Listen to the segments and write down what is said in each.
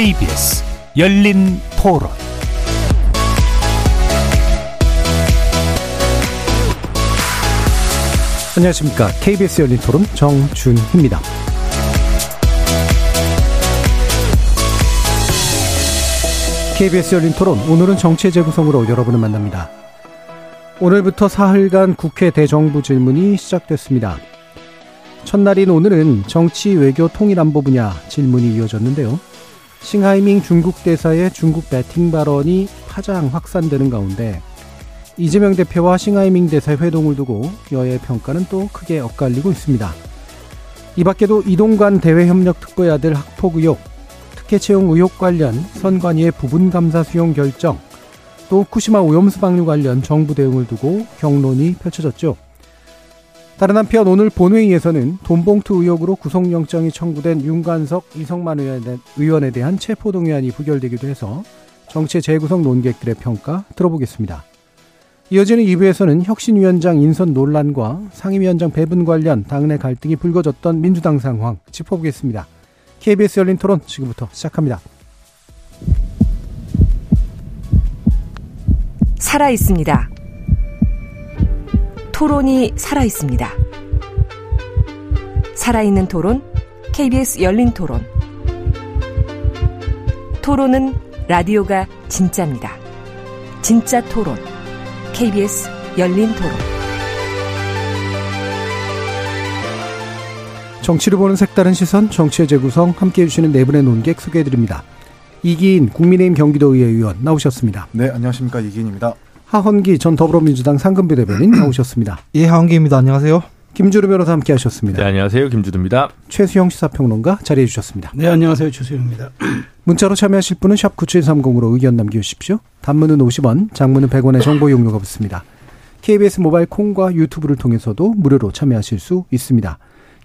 KBS 열린 토론 안녕하십니까. KBS 열린 토론 정준희입니다. KBS 열린 토론 오늘은 정치의 재구성으로 여러분을 만납니다. 오늘부터 사흘간 국회 대정부 질문이 시작됐습니다. 첫날인 오늘은 정치, 외교, 통일안보 분야 질문이 이어졌는데요. 싱하이밍 중국 대사의 중국 배팅 발언이 파장 확산되는 가운데 이재명 대표와 싱하이밍 대사의 회동을 두고 여야의 평가는 또 크게 엇갈리고 있습니다. 이 밖에도 이동관 대외협력특보의 아들 학폭 의혹, 특혜 채용 의혹 관련 선관위의 부분 감사 수용 결정, 또 후쿠시마 오염수 방류 관련 정부 대응을 두고 격론이 펼쳐졌죠. 다른 한편 오늘 본회의에서는 돈봉투 의혹으로 구속영장이 청구된 윤관석, 이성만 의원에 대한 체포동의안이 부결되기도 해서 정치 재구성 논객들의 평가 들어보겠습니다. 이어지는 2부에서는 혁신위원장 인선 논란과 상임위원장 배분 관련 당내 갈등이 불거졌던 민주당 상황 짚어보겠습니다. KBS 열린 토론 지금부터 시작합니다. 살아 있습니다. 토론이 살아 있습니다. 살아있는 토론, KBS 열린 토론. 토론은 라디오가 진짜입니다. 진짜 토론, KBS 열린 토론. 정치를 보는 색다른 시선, 정치의 재구성 함께 해 주시는 네 분의 논객 소개해드립니다. 이기인 국민의힘 경기도의회 의원 나오셨습니다. 네, 안녕하십니까. 이기인입니다. 하헌기 전 더불어민주당 상근비 대변인 나오셨습니다. 예, 하헌기입니다. 안녕하세요. 김주루 변호사 함께 하셨습니다. 네, 안녕하세요. 김주두입니다. 최수영 시사평론가 자리해 주셨습니다. 네, 안녕하세요. 최수영입니다. 문자로 참여하실 분은 샵 9730으로 의견 남겨주십시오. 단문은 50원, 장문은 100원의 정보 용료가 붙습니다. KBS 모바일 콩과 유튜브를 통해서도 무료로 참여하실 수 있습니다.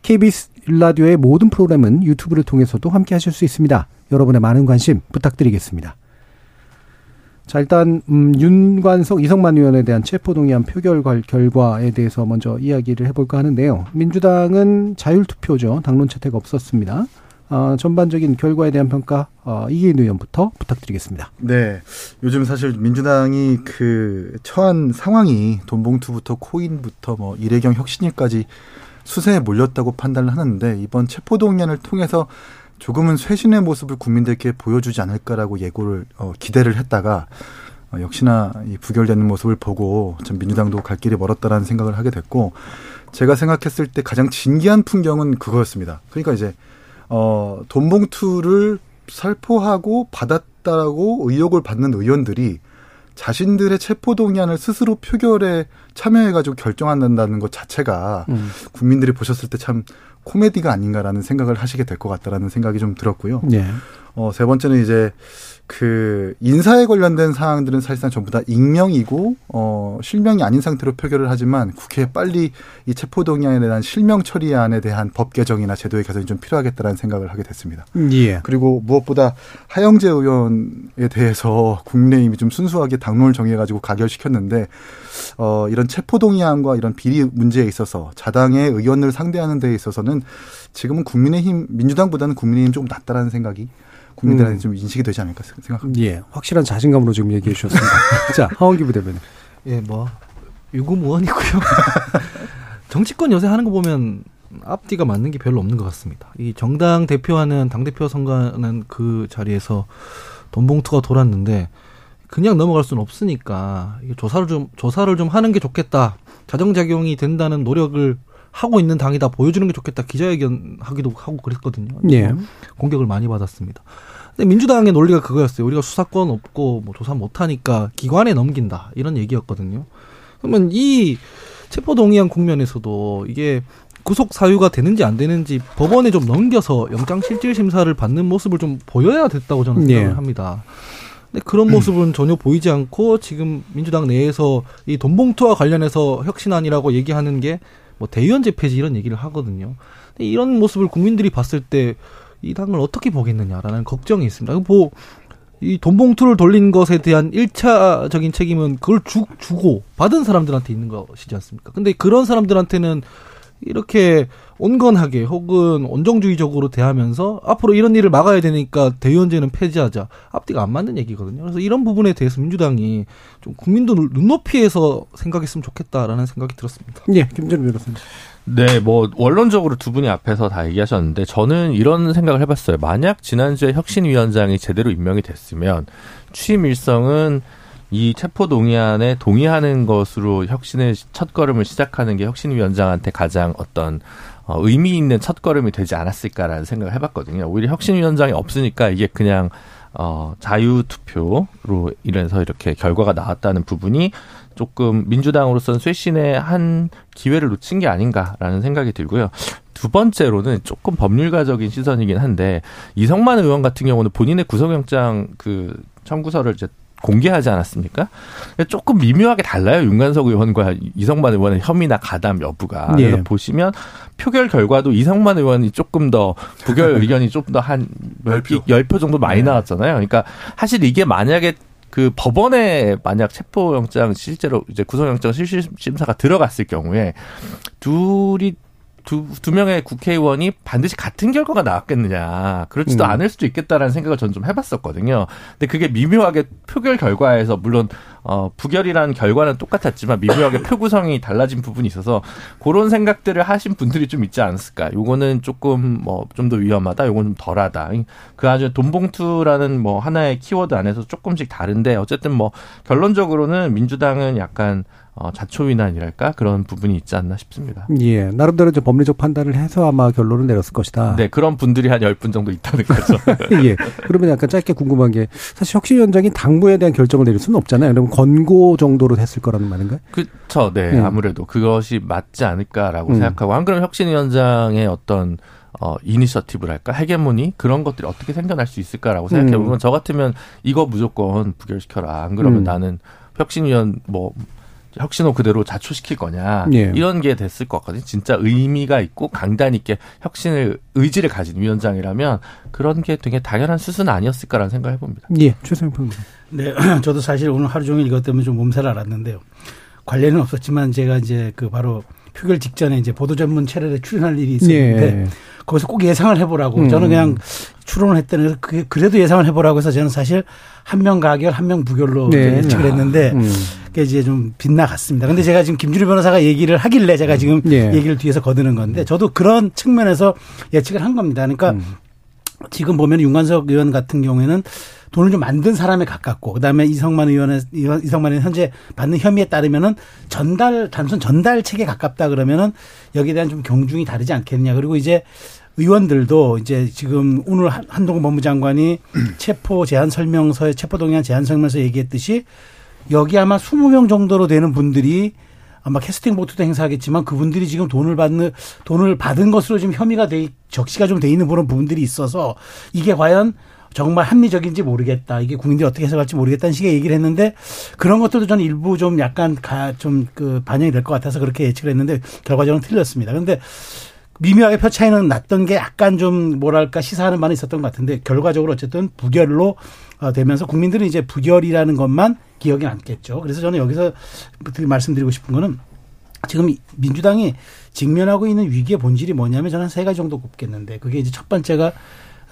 KBS 라디오의 모든 프로그램은 유튜브를 통해서도 함께 하실 수 있습니다. 여러분의 많은 관심 부탁드리겠습니다. 자, 일단, 음, 윤관석, 이성만 의원에 대한 체포동의안 표결 결과에 대해서 먼저 이야기를 해볼까 하는데요. 민주당은 자율투표죠. 당론 채택 없었습니다. 어, 전반적인 결과에 대한 평가, 어, 이기인 의원부터 부탁드리겠습니다. 네. 요즘 사실 민주당이 그 처한 상황이 돈봉투부터 코인부터 뭐 이래경 혁신일까지 수세에 몰렸다고 판단을 하는데 이번 체포동의안을 통해서 조금은 쇄신의 모습을 국민들께 보여주지 않을까라고 예고를 어, 기대를 했다가 어, 역시나 이 부결되는 모습을 보고 좀 민주당도 갈 길이 멀었다라는 생각을 하게 됐고 제가 생각했을 때 가장 진기한 풍경은 그거였습니다. 그러니까 이제 어 돈봉투를 살포하고 받았다라고 의혹을 받는 의원들이 자신들의 체포 동의안을 스스로 표결에 참여해가지고 결정한다는 것 자체가 음. 국민들이 보셨을 때 참 코미디가 아닌가라는 생각을 하시게 될 것 같다라는 생각이 좀 들었고요. 네. 어, 세 번째는 이제 그 인사에 관련된 사항들은 사실상 전부 다 익명이고 어 실명이 아닌 상태로 표결을 하지만 국회에 빨리 이 체포 동의안에 대한 실명 처리안에 대한 법 개정이나 제도의 개선이 좀 필요하겠다라는 생각을 하게 됐습니다. 예. 그리고 무엇보다 하영재 의원에 대해서 국민의힘이 좀 순수하게 당론을 정해 가지고 가결시켰는데 어 이런 체포 동의안과 이런 비리 문제에 있어서 자당의 의원을 상대하는 데 있어서는 지금은 국민의힘 민주당보다는 국민의힘 조금 낫다라는 생각이 국민들한테 음. 좀 인식이 되지 않을까 생각합니다. 예, 확실한 자신감으로 지금 얘기해 주셨습니다. 자, 하원기 부대변인. 예, 뭐 유구무원이고요. 정치권 요새 하는 거 보면 앞뒤가 맞는 게 별로 없는 것 같습니다. 이 정당 대표하는 당 대표 선거하는 그 자리에서 돈 봉투가 돌았는데 그냥 넘어갈 수는 없으니까 조사를 좀 조사를 좀 하는 게 좋겠다. 자정작용이 된다는 노력을 하고 있는 당이 다 보여주는 게 좋겠다 기자회견 하기도 하고 그랬거든요. 예. 공격을 많이 받았습니다. 근데 민주당의 논리가 그거였어요. 우리가 수사권 없고 뭐 조사 못 하니까 기관에 넘긴다 이런 얘기였거든요. 그러면 이 체포 동의안 국면에서도 이게 구속 사유가 되는지 안 되는지 법원에 좀 넘겨서 영장 실질 심사를 받는 모습을 좀 보여야 됐다고 저는 생각을 예. 합니다. 근데 그런 모습은 전혀 보이지 않고 지금 민주당 내에서 이 돈봉투와 관련해서 혁신안이라고 얘기하는 게 뭐 대의원제 폐지 이런 얘기를 하거든요. 이런 모습을 국민들이 봤을 때 이 당을 어떻게 보겠느냐라는 걱정이 있습니다. 뭐, 이 돈봉투를 돌린 것에 대한 일차적인 책임은 그걸 주, 주고 받은 사람들한테 있는 것이지 않습니까? 근데 그런 사람들한테는 이렇게 온건하게 혹은 온정주의적으로 대하면서 앞으로 이런 일을 막아야 되니까 대의원제는 폐지하자 앞뒤가 안 맞는 얘기거든요. 그래서 이런 부분에 대해서 민주당이 좀 국민도 눈높이에서 생각했으면 좋겠다라는 생각이 들었습니다. 예, 김준우 변호사님. 네, 뭐 원론적으로 두 분이 앞에서 다 얘기하셨는데 저는 이런 생각을 해봤어요. 만약 지난주에 혁신위원장이 제대로 임명이 됐으면 취임 일성은 이 체포 동의안에 동의하는 것으로 혁신의 첫걸음을 시작하는 게 혁신위원장한테 가장 어떤 어, 의미 있는 첫걸음이 되지 않았을까라는 생각을 해봤거든요. 오히려 혁신위원장이 없으니까 이게 그냥 어, 자유투표로 이래서 이렇게 결과가 나왔다는 부분이 조금 민주당으로서는 쇄신의 한 기회를 놓친 게 아닌가라는 생각이 들고요. 두 번째로는 조금 법률가적인 시선이긴 한데 이성만 의원 같은 경우는 본인의 구속영장 그 청구서를 이제 공개하지 않았습니까? 조금 미묘하게 달라요. 윤관석 의원과 이성만 의원의 혐의나 가담 여부가. 예. 그래서 보시면 표결 결과도 이성만 의원이 조금 더 부결 의견이 좀더한 10표, 10표 정도 많이 네. 나왔잖아요. 그러니까 사실 이게 만약에 그 법원에 만약 체포영장 실제로 이제 구속영장 실질심사가 들어갔을 경우에 둘이 두, 두 명의 국회의원이 반드시 같은 결과가 나왔겠느냐. 그렇지도 음. 않을 수도 있겠다라는 생각을 전 좀 해봤었거든요. 근데 그게 미묘하게 표결 결과에서 물론 어, 부결이라는 결과는 똑같았지만 미묘하게 표 구성이 달라진 부분이 있어서 그런 생각들을 하신 분들이 좀 있지 않았을까. 요거는 조금 뭐 좀 더 위험하다. 요거는 좀 덜하다. 그 아주 돈봉투라는 뭐 하나의 키워드 안에서 조금씩 다른데 어쨌든 뭐 결론적으로는 민주당은 약간 어, 자초위난이랄까 그런 부분이 있지 않나 싶습니다. 예, 나름대로 이제 법리적 판단을 해서 아마 결론을 내렸을 것이다. 네, 그런 분들이 한 열 분 정도 있다는 거죠. 예, 그러면 약간 짧게 궁금한 게 사실 혁신위원장이 당무에 대한 결정을 내릴 수는 없잖아요. 그러면 권고 정도로 됐을 거라는 말인가요? 그렇죠. 네, 음. 아무래도 그것이 맞지 않을까라고 음. 생각하고 안 그러면 혁신위원장의 어떤 어, 이니셔티브랄까, 헤게모니, 그런 것들이 어떻게 생겨날 수 있을까라고 생각해 보면, 음. 저 같으면 이거 무조건 부결시켜라. 안 그러면 음. 나는 혁신위원, 뭐, 혁신호 그대로 자초시킬 거냐 예. 이런 게 됐을 것 같거든요. 진짜 의미가 있고 강단 있게 혁신을 의지를 가진 위원장이라면 그런 게 되게 당연한 수순 아니었을까라는 생각을 해봅니다. 예, 최상평. 네, 저도 사실 오늘 하루 종일 이것 때문에 좀 몸살 알았는데요. 관련은 없었지만 제가 이제 그 바로 표결 직전에 이제 보도 전문 채널에 출연할 일이 있었는데 예. 거기서 꼭 예상을 해보라고 음. 저는 그냥 추론을 했더니 그래도 예상을 해보라고 해서 저는 사실 한 명 가결 한 명 부결로 네. 예측을 했는데 음. 그게 이제 좀 빗나갔습니다. 근데 제가 지금 김준일 변호사가 얘기를 하길래 제가 지금 네. 얘기를 뒤에서 거드는 건데 저도 그런 측면에서 예측을 한 겁니다. 그러니까 음. 지금 보면 윤관석 의원 같은 경우에는 돈을 좀 만든 사람에 가깝고 그다음에 이성만 의원의 이성만 의원 현재 받는 혐의에 따르면은 전달 단순 전달 책에 가깝다 그러면은 여기에 대한 좀 경중이 다르지 않겠느냐. 그리고 이제 의원들도 이제 지금 오늘 한동훈 법무장관이 체포 제한 설명서에 체포 동의안 제한 설명서 얘기했듯이 여기 아마 20명 정도로 되는 분들이 아마 캐스팅 보트도 행사하겠지만 그분들이 지금 돈을 받는 돈을 받은 것으로 지금 혐의가 돼 적시가 좀 돼 있는 그런 부분들이 있어서 이게 과연 정말 합리적인지 모르겠다. 이게 국민들이 어떻게 해석할지 모르겠다는 식의 얘기를 했는데 그런 것들도 저는 일부 좀 약간 좀 그 반영이 될 것 같아서 그렇게 예측을 했는데 결과적으로 틀렸습니다. 그런데 미묘하게 표 차이는 났던 게 약간 좀 뭐랄까 시사하는 바는 있었던 것 같은데 결과적으로 어쨌든 부결로 어, 되면서 국민들은 이제 부결이라는 것만 기억에 남겠죠. 그래서 저는 여기서 말씀드리고 싶은 거는 지금 민주당이 직면하고 있는 위기의 본질이 뭐냐면 저는 세 가지 정도 꼽겠는데 그게 이제 첫 번째가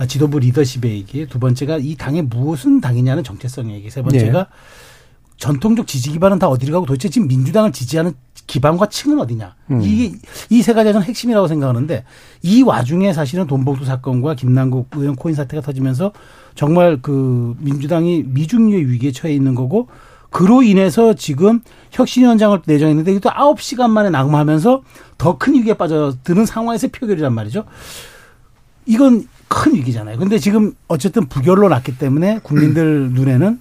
지도부 리더십의 얘기, 두 번째가 이 당의 무슨 당이냐는 정체성의 얘기, 세 번째가 네. 전통적 지지 기반은 다 어디로 가고 도대체 지금 민주당을 지지하는 기반과 층은 어디냐. 음. 이게 이 세 가지가 저는 핵심이라고 생각하는데 이 와중에 사실은 돈봉투 사건과 김남국 의원 코인 사태가 터지면서 정말 그 민주당이 미중유의 위기에 처해 있는 거고 그로 인해서 지금 혁신위원장을 내정했는데 이것도 아홉 시간 만에 낙마하면서 더 큰 위기에 빠져드는 상황에서 표결이란 말이죠. 이건 큰 위기잖아요. 근데 지금 어쨌든 부결로 났기 때문에 국민들 눈에는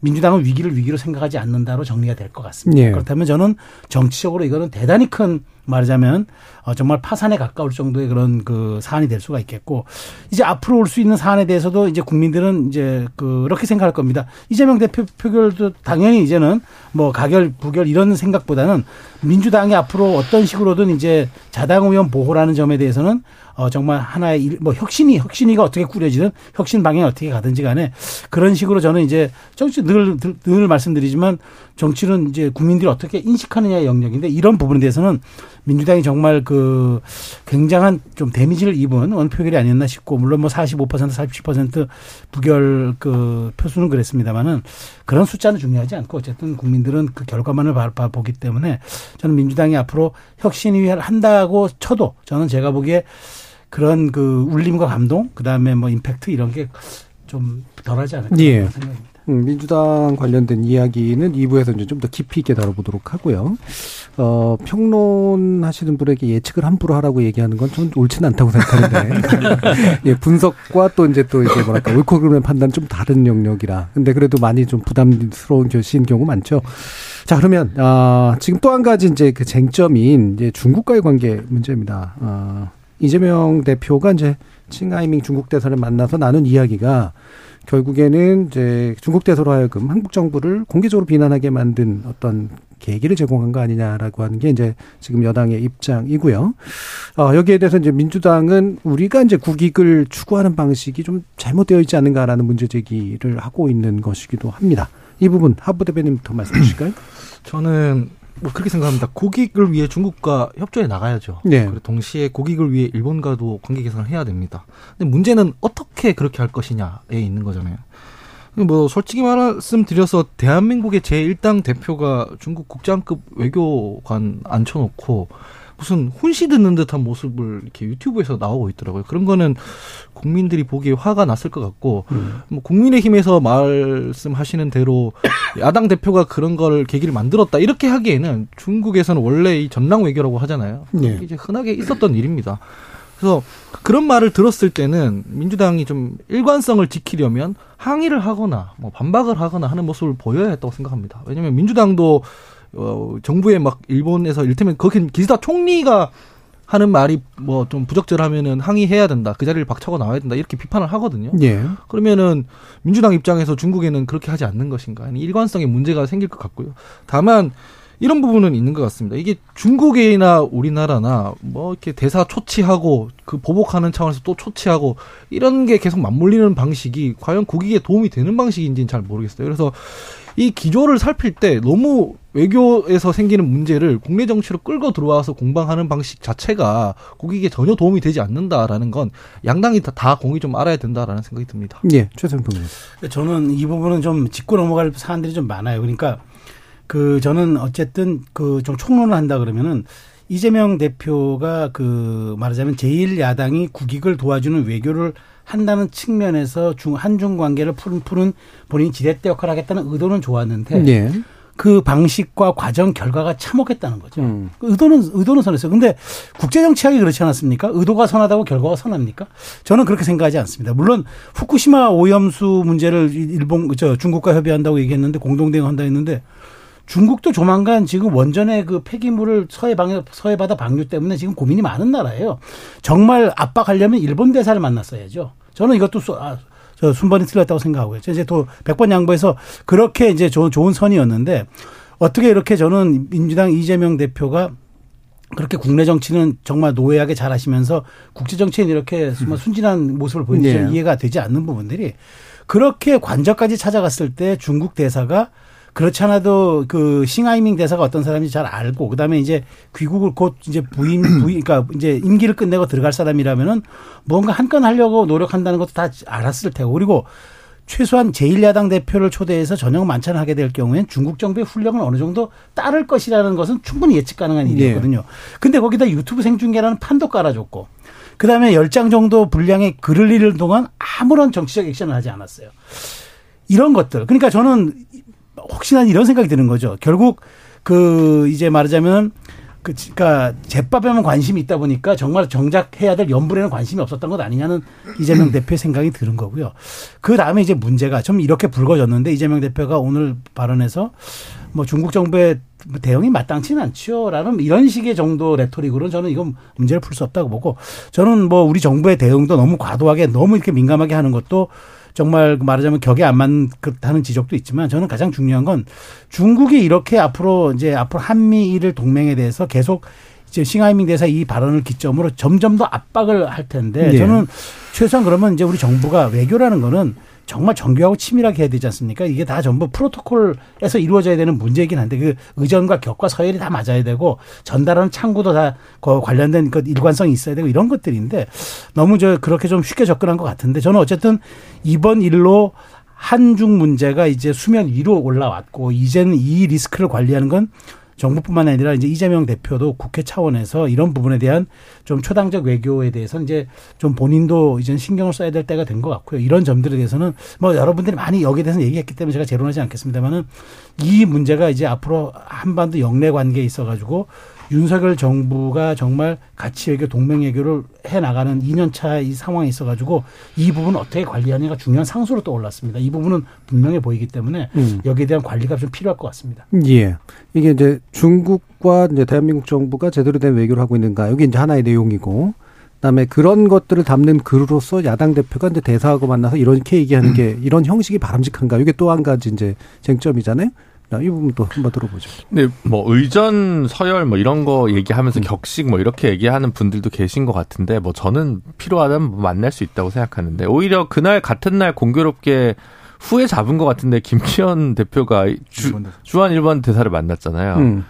민주당은 위기를 위기로 생각하지 않는다로 정리가 될 것 같습니다. 예. 그렇다면 저는 정치적으로 이거는 대단히 큰 말하자면 어 정말 파산에 가까울 정도의 그런 그 사안이 될 수가 있겠고 이제 앞으로 올 수 있는 사안에 대해서도 이제 국민들은 이제 그렇게 생각할 겁니다. 이재명 대표 표결도 당연히 이제는 뭐 가결 부결 이런 생각보다는 민주당이 앞으로 어떤 식으로든 이제 자당 의원 보호라는 점에 대해서는 어 정말 하나의 일, 뭐 혁신이 혁신이가 어떻게 꾸려지든 혁신 방향이 어떻게 가든지 간에 그런 식으로 저는 이제 정치 늘, 늘, 늘 말씀드리지만 정치는 이제 국민들이 어떻게 인식하느냐의 영역인데 이런 부분에 대해서는 민주당이 정말 그 굉장한 좀 데미지를 입은 원표결이 아니었나 싶고 물론 뭐 45% 47% 부결 그 표수는 그랬습니다만은 그런 숫자는 중요하지 않고 어쨌든 국민들은 그 결과만을 보기 때문에 저는 민주당이 앞으로 혁신위를 한다고 쳐도 저는 제가 보기에 그런 그 울림과 감동 그 다음에 뭐 임팩트 이런 게 좀 덜하지 않을까 예. 생각입니다. 음, 민주당 관련된 이야기는 2부에서 이제 좀 더 깊이 있게 다뤄보도록 하고요. 어, 평론하시는 분에게 예측을 함부로 하라고 얘기하는 건 좀 옳지는 않다고 생각하는데, 예, 분석과 또 이제 또 이제 뭐랄까, 옳고 그름의 판단 좀 다른 영역이라. 근데 그래도 많이 좀 부담스러운 결신 경우 많죠. 자, 그러면, 아, 지금 또 한 가지 이제 그 쟁점인 이제 중국과의 관계 문제입니다. 아, 이재명 대표가 이제 칭하이밍 중국 대사를 만나서 나눈 이야기가 결국에는 이제 중국 대사로 하여금 한국 정부를 공개적으로 비난하게 만든 어떤 계기를 제공한 거 아니냐라고 하는 게 이제 지금 여당의 입장이고요. 어, 여기에 대해서 이제 민주당은 우리가 이제 국익을 추구하는 방식이 좀 잘못되어 있지 않은가라는 문제 제기를 하고 있는 것이기도 합니다. 이 부분 하부 대변인부터 말씀해 주실까요? 저는 뭐 그렇게 생각합니다. 국익을 위해 중국과 협조해 나가야죠. 네. 그리고 동시에 국익을 위해 일본과도 관계 개선을 해야 됩니다. 근데 문제는 어떻게 그렇게 할 것이냐에 있는 거잖아요. 뭐 솔직히 말씀드려서 대한민국의 제1당 대표가 중국 국장급 외교관 앉혀놓고 무슨 훈시 듣는 듯한 모습을 이렇게 유튜브에서 나오고 있더라고요. 그런 거는 국민들이 보기에 화가 났을 것 같고, 음. 뭐 국민의힘에서 말씀하시는 대로 야당 대표가 그런 걸 계기를 만들었다 이렇게 하기에는 중국에서는 원래 이 전랑 외교라고 하잖아요. 네. 이제 흔하게 있었던 일입니다. 그래서 그런 말을 들었을 때는 민주당이 좀 일관성을 지키려면 항의를 하거나 뭐 반박을 하거나 하는 모습을 보여야 했다고 생각합니다. 왜냐하면 민주당도 어, 정부에 막 일본에서 일테면 거긴 기시다 총리가 하는 말이 뭐 좀 부적절하면은 항의해야 된다. 그 자리를 박차고 나와야 된다. 이렇게 비판을 하거든요. 예. 그러면은 민주당 입장에서 중국에는 그렇게 하지 않는 것인가? 아니, 일관성에 문제가 생길 것 같고요. 다만 이런 부분은 있는 것 같습니다. 이게 중국이나 우리나라나 뭐 이렇게 대사 초치하고 그 보복하는 차원에서 또 초치하고 이런 게 계속 맞물리는 방식이 과연 국익에 도움이 되는 방식인지는 잘 모르겠어요. 그래서 이 기조를 살필 때 너무 외교에서 생기는 문제를 국내 정치로 끌고 들어와서 공방하는 방식 자체가 국익에 전혀 도움이 되지 않는다라는 건 양당이 다, 다 공이 좀 알아야 된다라는 생각이 듭니다. 예. 최성평 저는 이 부분은 좀 짚고 넘어갈 사안들이 좀 많아요. 그러니까 그 저는 어쨌든 그 좀 총론을 한다 그러면은 이재명 대표가 그 말하자면 제1야당이 국익을 도와주는 외교를 한다는 측면에서 중 한중 관계를 푸른 푸른 본인이 지렛대 역할을 하겠다는 의도는 좋았는데 예. 그 방식과 과정 결과가 참혹했다는 거죠. 음. 그 의도는 의도는 선했어요. 근데 국제 정치학이 그렇지 않았습니까? 의도가 선하다고 결과가 선합니까? 저는 그렇게 생각하지 않습니다. 물론 후쿠시마 오염수 문제를 일본 저 중국과 협의한다고 얘기했는데 공동 대응한다 했는데 중국도 조만간 지금 원전의 그 폐기물을 서해 방 서해 바다 방류 때문에 지금 고민이 많은 나라예요. 정말 압박하려면 일본 대사를 만났어야죠. 저는 이것도 수, 아, 저 순번이 틀렸다고 생각하고요. 이제 또 100번 양보해서 그렇게 이제 좋은, 좋은 선이었는데 어떻게 이렇게 저는 민주당 이재명 대표가 그렇게 국내 정치는 정말 노예하게 잘 하시면서 국제 정치는 이렇게 정말 순진한 모습을 보이는지 네. 이해가 되지 않는 부분들이 그렇게 관저까지 찾아갔을 때 중국 대사가 그렇지 않아도 그 싱하이밍 대사가 어떤 사람인지 잘 알고 그다음에 이제 귀국을 곧 이제 부임 부임 그러니까 이제 임기를 끝내고 들어갈 사람이라면은 뭔가 한 건 하려고 노력한다는 것도 다 알았을 테고 그리고 최소한 제1야당 대표를 초대해서 저녁 만찬을 하게 될 경우엔 중국 정부의 훈령을 어느 정도 따를 것이라는 것은 충분히 예측 가능한 일이거든요. 근데 거기다 유튜브 생중계라는 판도 깔아줬고 그다음에 열 장 정도 분량의 글을 읽는 동안 아무런 정치적 액션을 하지 않았어요. 이런 것들. 그러니까 저는 혹시나 이런 생각이 드는 거죠. 결국 그 이제 말하자면 그 그러니까 제밥에만 관심이 있다 보니까 정말 정작 해야 될 연불에는 관심이 없었던 것 아니냐는 이재명 대표의 생각이 드는 거고요. 그 다음에 이제 문제가 좀 이렇게 불거졌는데 이재명 대표가 오늘 발언에서 뭐 중국 정부의 대응이 마땅치는 않지요라는 이런 식의 정도 레토릭으로는 저는 이건 문제를 풀 수 없다고 보고 저는 뭐 우리 정부의 대응도 너무 과도하게 너무 이렇게 민감하게 하는 것도 정말 말하자면 격에 안 맞다는 지적도 있지만 저는 가장 중요한 건 중국이 이렇게 앞으로 이제 앞으로 한미일 동맹에 대해서 계속 이제 싱하이밍 대사 이 발언을 기점으로 점점 더 압박을 할 텐데 네. 저는 최소한 그러면 이제 우리 정부가 외교라는 거는 정말 정교하고 치밀하게 해야 되지 않습니까? 이게 다 전부 프로토콜에서 이루어져야 되는 문제이긴 한데 그 의전과 격과 서열이 다 맞아야 되고 전달하는 창구도 다그 관련된 그 일관성이 있어야 되고 이런 것들인데 너무 저 그렇게 좀 쉽게 접근한 것 같은데 저는 어쨌든 이번 일로 한중 문제가 이제 수면 위로 올라왔고 이제는 이 리스크를 관리하는 건 정부뿐만 아니라 이제 이재명 대표도 국회 차원에서 이런 부분에 대한 좀 초당적 외교에 대해서는 이제 좀 본인도 이제 신경을 써야 될 때가 된 것 같고요. 이런 점들에 대해서는 뭐 여러분들이 많이 여기에 대해서 얘기했기 때문에 제가 재론하지 않겠습니다만은 이 문제가 이제 앞으로 한반도 영내 관계에 있어 가지고 윤석열 정부가 정말 가치 외교, 동맹 외교를 해 나가는 2년 차 이 상황에 있어 가지고 이 부분 어떻게 관리하느냐가 중요한 상수로 떠올랐습니다. 이 부분은 분명해 보이기 때문에 음. 여기에 대한 관리가 좀 필요할 것 같습니다. 예. 이게 이제 중국과 이제 대한민국 정부가 제대로 된 외교를 하고 있는가. 여기 이제 하나의 내용이고. 그다음에 그런 것들을 담는 글으로서 야당 대표가 이제 대사하고 만나서 이렇게 얘기하는 게 이런 형식이 바람직한가. 이게 또 한 가지 이제 쟁점이잖아요. 자, 이 부분도 한번 들어보죠. 근데 뭐 의전 서열 뭐 이런 거 얘기하면서 격식 뭐 이렇게 얘기하는 분들도 계신 것 같은데 뭐 저는 필요하다면 뭐 만날 수 있다고 생각하는데 오히려 그날 같은 날 공교롭게 후에 잡은 것 같은데 김치현 대표가 주, 주한 일본 대사를 만났잖아요. 음.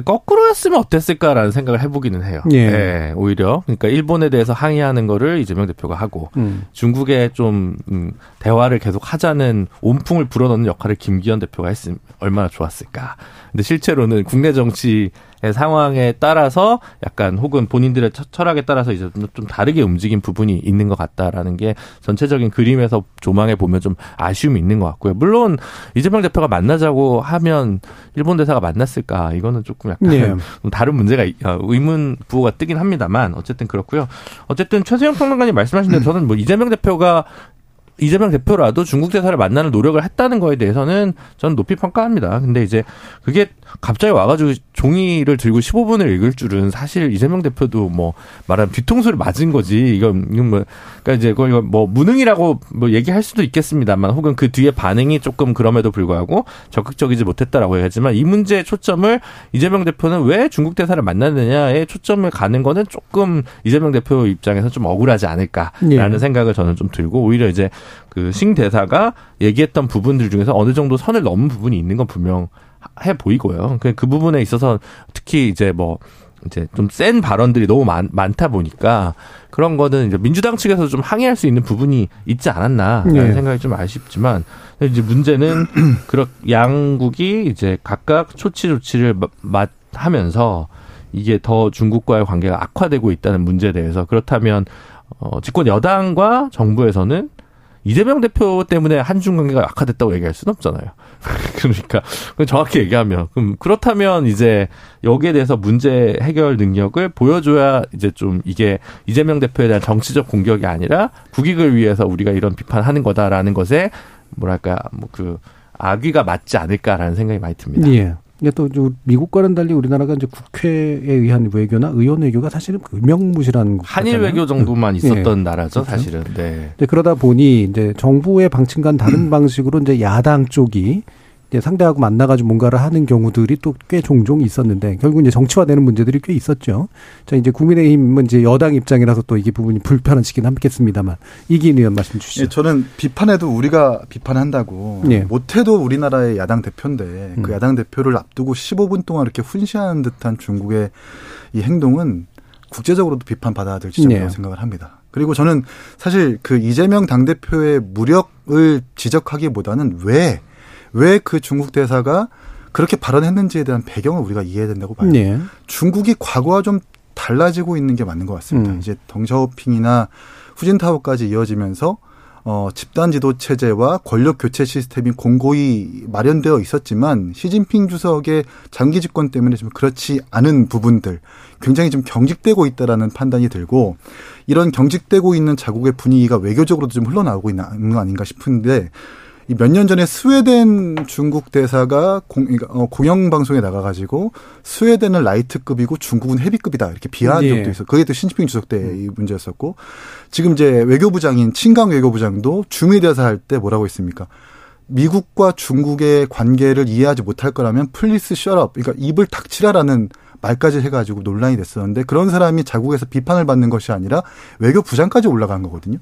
거꾸로였으면 어땠을까라는 생각을 해보기는 해요. 예. 네, 오히려 그러니까 일본에 대해서 항의하는 거를 이재명 대표가 하고 음. 중국에 좀 음, 대화를 계속 하자는 온풍을 불어넣는 역할을 김기현 대표가 했으면 얼마나 좋았을까. 근데 실제로는 국내 정치의 상황에 따라서 약간 혹은 본인들의 처- 철학에 따라서 이제 좀- 좀 다르게 움직인 부분이 있는 것 같다라는 게 전체적인 그림에서 조망해 보면 좀 아쉬움이 있는 것 같고요. 물론 이재명 대표가 만나자고 하면 일본 대사가 만났을까 이거는 조금 약간 예. 좀 다른 문제가 이- 어, 의문 부호가 뜨긴 합니다만 어쨌든 그렇고요. 어쨌든 최세영 평론가님 말씀하신 대로 저는 뭐 이재명 대표가 이재명 대표라도 중국 대사를 만나는 노력을 했다는 거에 대해서는 저는 높이 평가합니다. 근데 이제 그게 갑자기 와가지고 종이를 들고 15분을 읽을 줄은 사실 이재명 대표도 뭐 말하면 뒤통수를 맞은 거지. 이건, 이건 뭐, 그러니까 이제 그걸 이거 뭐 무능이라고 뭐 얘기할 수도 있겠습니다만 혹은 그 뒤에 반응이 조금 그럼에도 불구하고 적극적이지 못했다라고 얘기하지만 이 문제의 초점을 이재명 대표는 왜 중국 대사를 만나느냐에 초점을 가는 거는 조금 이재명 대표 입장에서 좀 억울하지 않을까라는 예. 생각을 저는 좀 들고 오히려 이제 그신 대사가 얘기했던 부분들 중에서 어느 정도 선을 넘은 부분이 있는 건 분명해 보이고요. 그, 그 부분에 있어서 특히 이제 뭐 이제 좀 센 발언들이 너무 많, 많다 보니까 그런 거는 이제 민주당 측에서 좀 항의할 수 있는 부분이 있지 않았나라는 네. 생각이 좀 아쉽지만 이제 문제는 그렇 양국이 이제 각각 초치 조치를 마- 마- 하면서 이게 더 중국과의 관계가 악화되고 있다는 문제에 대해서 그렇다면 어, 집권 여당과 정부에서는 이재명 대표 때문에 한중 관계가 악화됐다고 얘기할 수는 없잖아요. 그러니까 정확히 얘기하면 그럼 그렇다면 이제 여기에 대해서 문제 해결 능력을 보여줘야 이제 좀 이게 이재명 대표에 대한 정치적 공격이 아니라 국익을 위해서 우리가 이런 비판하는 거다라는 것에 뭐랄까 뭐 그 악의가 맞지 않을까라는 생각이 많이 듭니다. 예. 이게 또 미국과는 달리 우리나라가 이제 국회에 의한 외교나 의원 외교가 사실은 유명무실한 한일. 외교 정도만 있었던 나라죠, 그렇죠. 사실은. 네. 그러다 보니 이제 정부의 방침과는 다른 방식으로 이제 야당 쪽이 이제 상대하고 만나가지고 뭔가를 하는 경우들이 또 꽤 종종 있었는데 결국 이제 정치화되는 문제들이 꽤 있었죠. 자 이제 국민의힘은 이제 여당 입장이라서 또 이게 부분이 불편하시긴 하겠습니다만 이기인 의원 말씀 주시죠. 예, 저는 비판해도 우리가 비판한다고 예. 못해도 우리나라의 야당 대표인데 그 음. 야당 대표를 앞두고 15분 동안 이렇게 훈시하는 듯한 중국의 이 행동은 국제적으로도 비판받아야 될 지점이라고 네. 생각을 합니다. 그리고 저는 사실 그 이재명 당대표의 무력을 지적하기보다는 왜, 왜 그 중국 대사가 그렇게 발언했는지에 대한 배경을 우리가 이해해야 된다고 봐요. 네. 중국이 과거와 좀 달라지고 있는 게 맞는 것 같습니다. 음. 이제 덩샤오핑이나 후진타오까지 이어지면서 어, 집단 지도 체제와 권력 교체 시스템이 공고히 마련되어 있었지만 시진핑 주석의 장기 집권 때문에 좀 그렇지 않은 부분들 굉장히 좀 경직되고 있다라는 판단이 들고 이런 경직되고 있는 자국의 분위기가 외교적으로도 좀 흘러나오고 있는 거 아닌가 싶은데 몇년 전에 스웨덴 중국 대사가 공, 어, 공영방송에 나가가지고 스웨덴은 라이트급이고 중국은 헤비급이다 이렇게 비하한 예. 적도 있어. 그게 또 시진핑 주석 때 이 문제였었고 지금 이제 외교부장인 친강 외교부장도 주미 대사 할 때 뭐라고 했습니까? 미국과 중국의 관계를 이해하지 못할 거라면 please shut up 그러니까 입을 닥치라라는 말까지 해가지고 논란이 됐었는데 그런 사람이 자국에서 비판을 받는 것이 아니라 외교 부장까지 올라간 거거든요.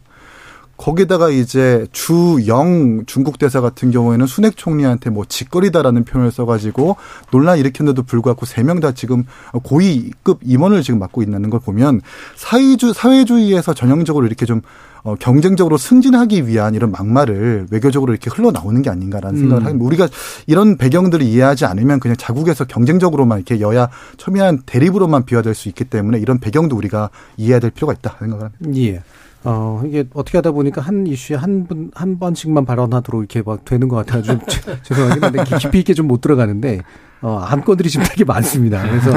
거기다가 이제 주영 중국 대사 같은 경우에는 수낵 총리한테 뭐 짓거리다라는 표현을 써가지고 논란 일으켰는데도 불구하고 세 명 다 지금 고위급 임원을 지금 맡고 있는 걸 보면 사회주 사회주의에서 전형적으로 이렇게 좀 어, 경쟁적으로 승진하기 위한 이런 막말을 외교적으로 이렇게 흘러나오는 게 아닌가라는 생각을 음. 하면 우리가 이런 배경들을 이해하지 않으면 그냥 자국에서 경쟁적으로만 이렇게 여야 첨예한 대립으로만 비화될 수 있기 때문에 이런 배경도 우리가 이해해야 될 필요가 있다 생각을 합니다. 예. 어, 이게 어떻게 하다 보니까 한 이슈에 한 분, 한 번씩만 발언하도록 이렇게 막 되는 것 같아요. 좀 죄송하긴 한데 깊이 있게 좀 못 들어가는데, 어, 안건들이 지금 되게 많습니다. 그래서,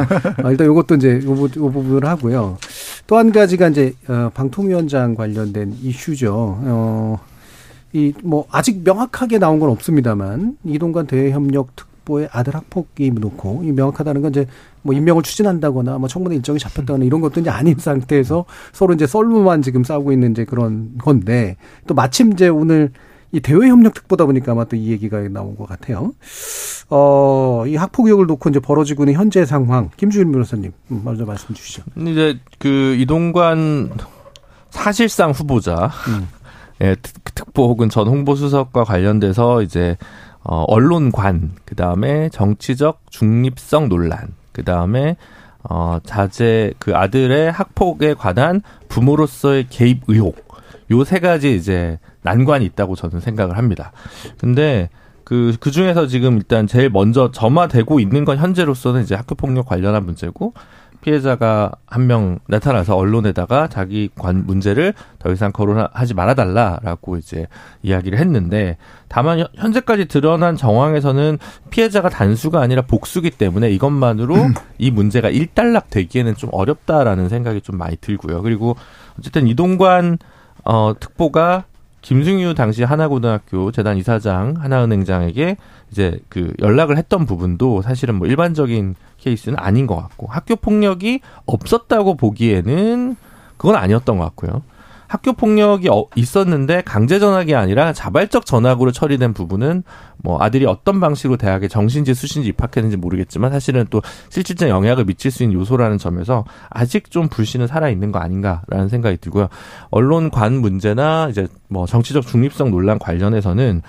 어, 일단 요것도 이제 요, 요 부분을 하고요. 또 한 가지가 이제, 어, 방통위원장 관련된 이슈죠. 어, 이, 뭐, 아직 명확하게 나온 건 없습니다만, 이동관 대외협력 특 학부의 아들 학폭이 놓고 이 명확하다는 건 이제 뭐 임명을 추진한다거나 뭐 청문회 일정이 잡혔다거나 이런 것도 이제 아닌 상태에서 서로 이제 썰로만 지금 싸우고 있는 이제 그런 건데 또 마침 이제 오늘 이 대외 협력 특보다 보니까 아마 또 이 얘기가 나온 것 같아요. 어, 이 학폭 의혹을 놓고 이제 벌어지고 있는 현재 상황, 김주일 변호사님, 음, 먼저 말씀 주시죠. 이제 그 이동관 사실상 후보자, 음. 예, 특보 혹은 전 홍보수석과 관련돼서 이제 어, 언론관, 그 다음에 정치적 중립성 논란, 그 다음에 어, 자제 그 아들의 학폭에 관한 부모로서의 개입 의혹, 요 세 가지 이제 난관이 있다고 저는 생각을 합니다. 근데 그, 그 중에서 지금 일단 제일 먼저 점화되고 있는 건 현재로서는 이제 학교 폭력 관련한 문제고, 피해자가 한 명 나타나서 언론에다가 자기 관 문제를 더 이상 거론하지 말아달라라고 이제 이야기를 했는데 다만 현재까지 드러난 정황에서는 피해자가 단수가 아니라 복수기 때문에 이것만으로 음. 이 문제가 일단락 되기에는 좀 어렵다라는 생각이 좀 많이 들고요. 그리고 어쨌든 이동관 어 특보가 김승유 당시 하나고등학교 재단 이사장 하나은행장에게 이제 그 연락을 했던 부분도 사실은 뭐 일반적인 케이스는 아닌 것 같고 학교 폭력이 없었다고 보기에는 그건 아니었던 것 같고요. 학교 폭력이 어, 있었는데 강제 전학이 아니라 자발적 전학으로 처리된 부분은 뭐 아들이 어떤 방식으로 대학에 정신지 수신지 입학했는지 모르겠지만 사실은 또 실질적 영향을 미칠 수 있는 요소라는 점에서 아직 좀 불신은 살아 있는 거 아닌가라는 생각이 들고요. 언론 관 문제나 이제 뭐 정치적 중립성 논란 관련해서는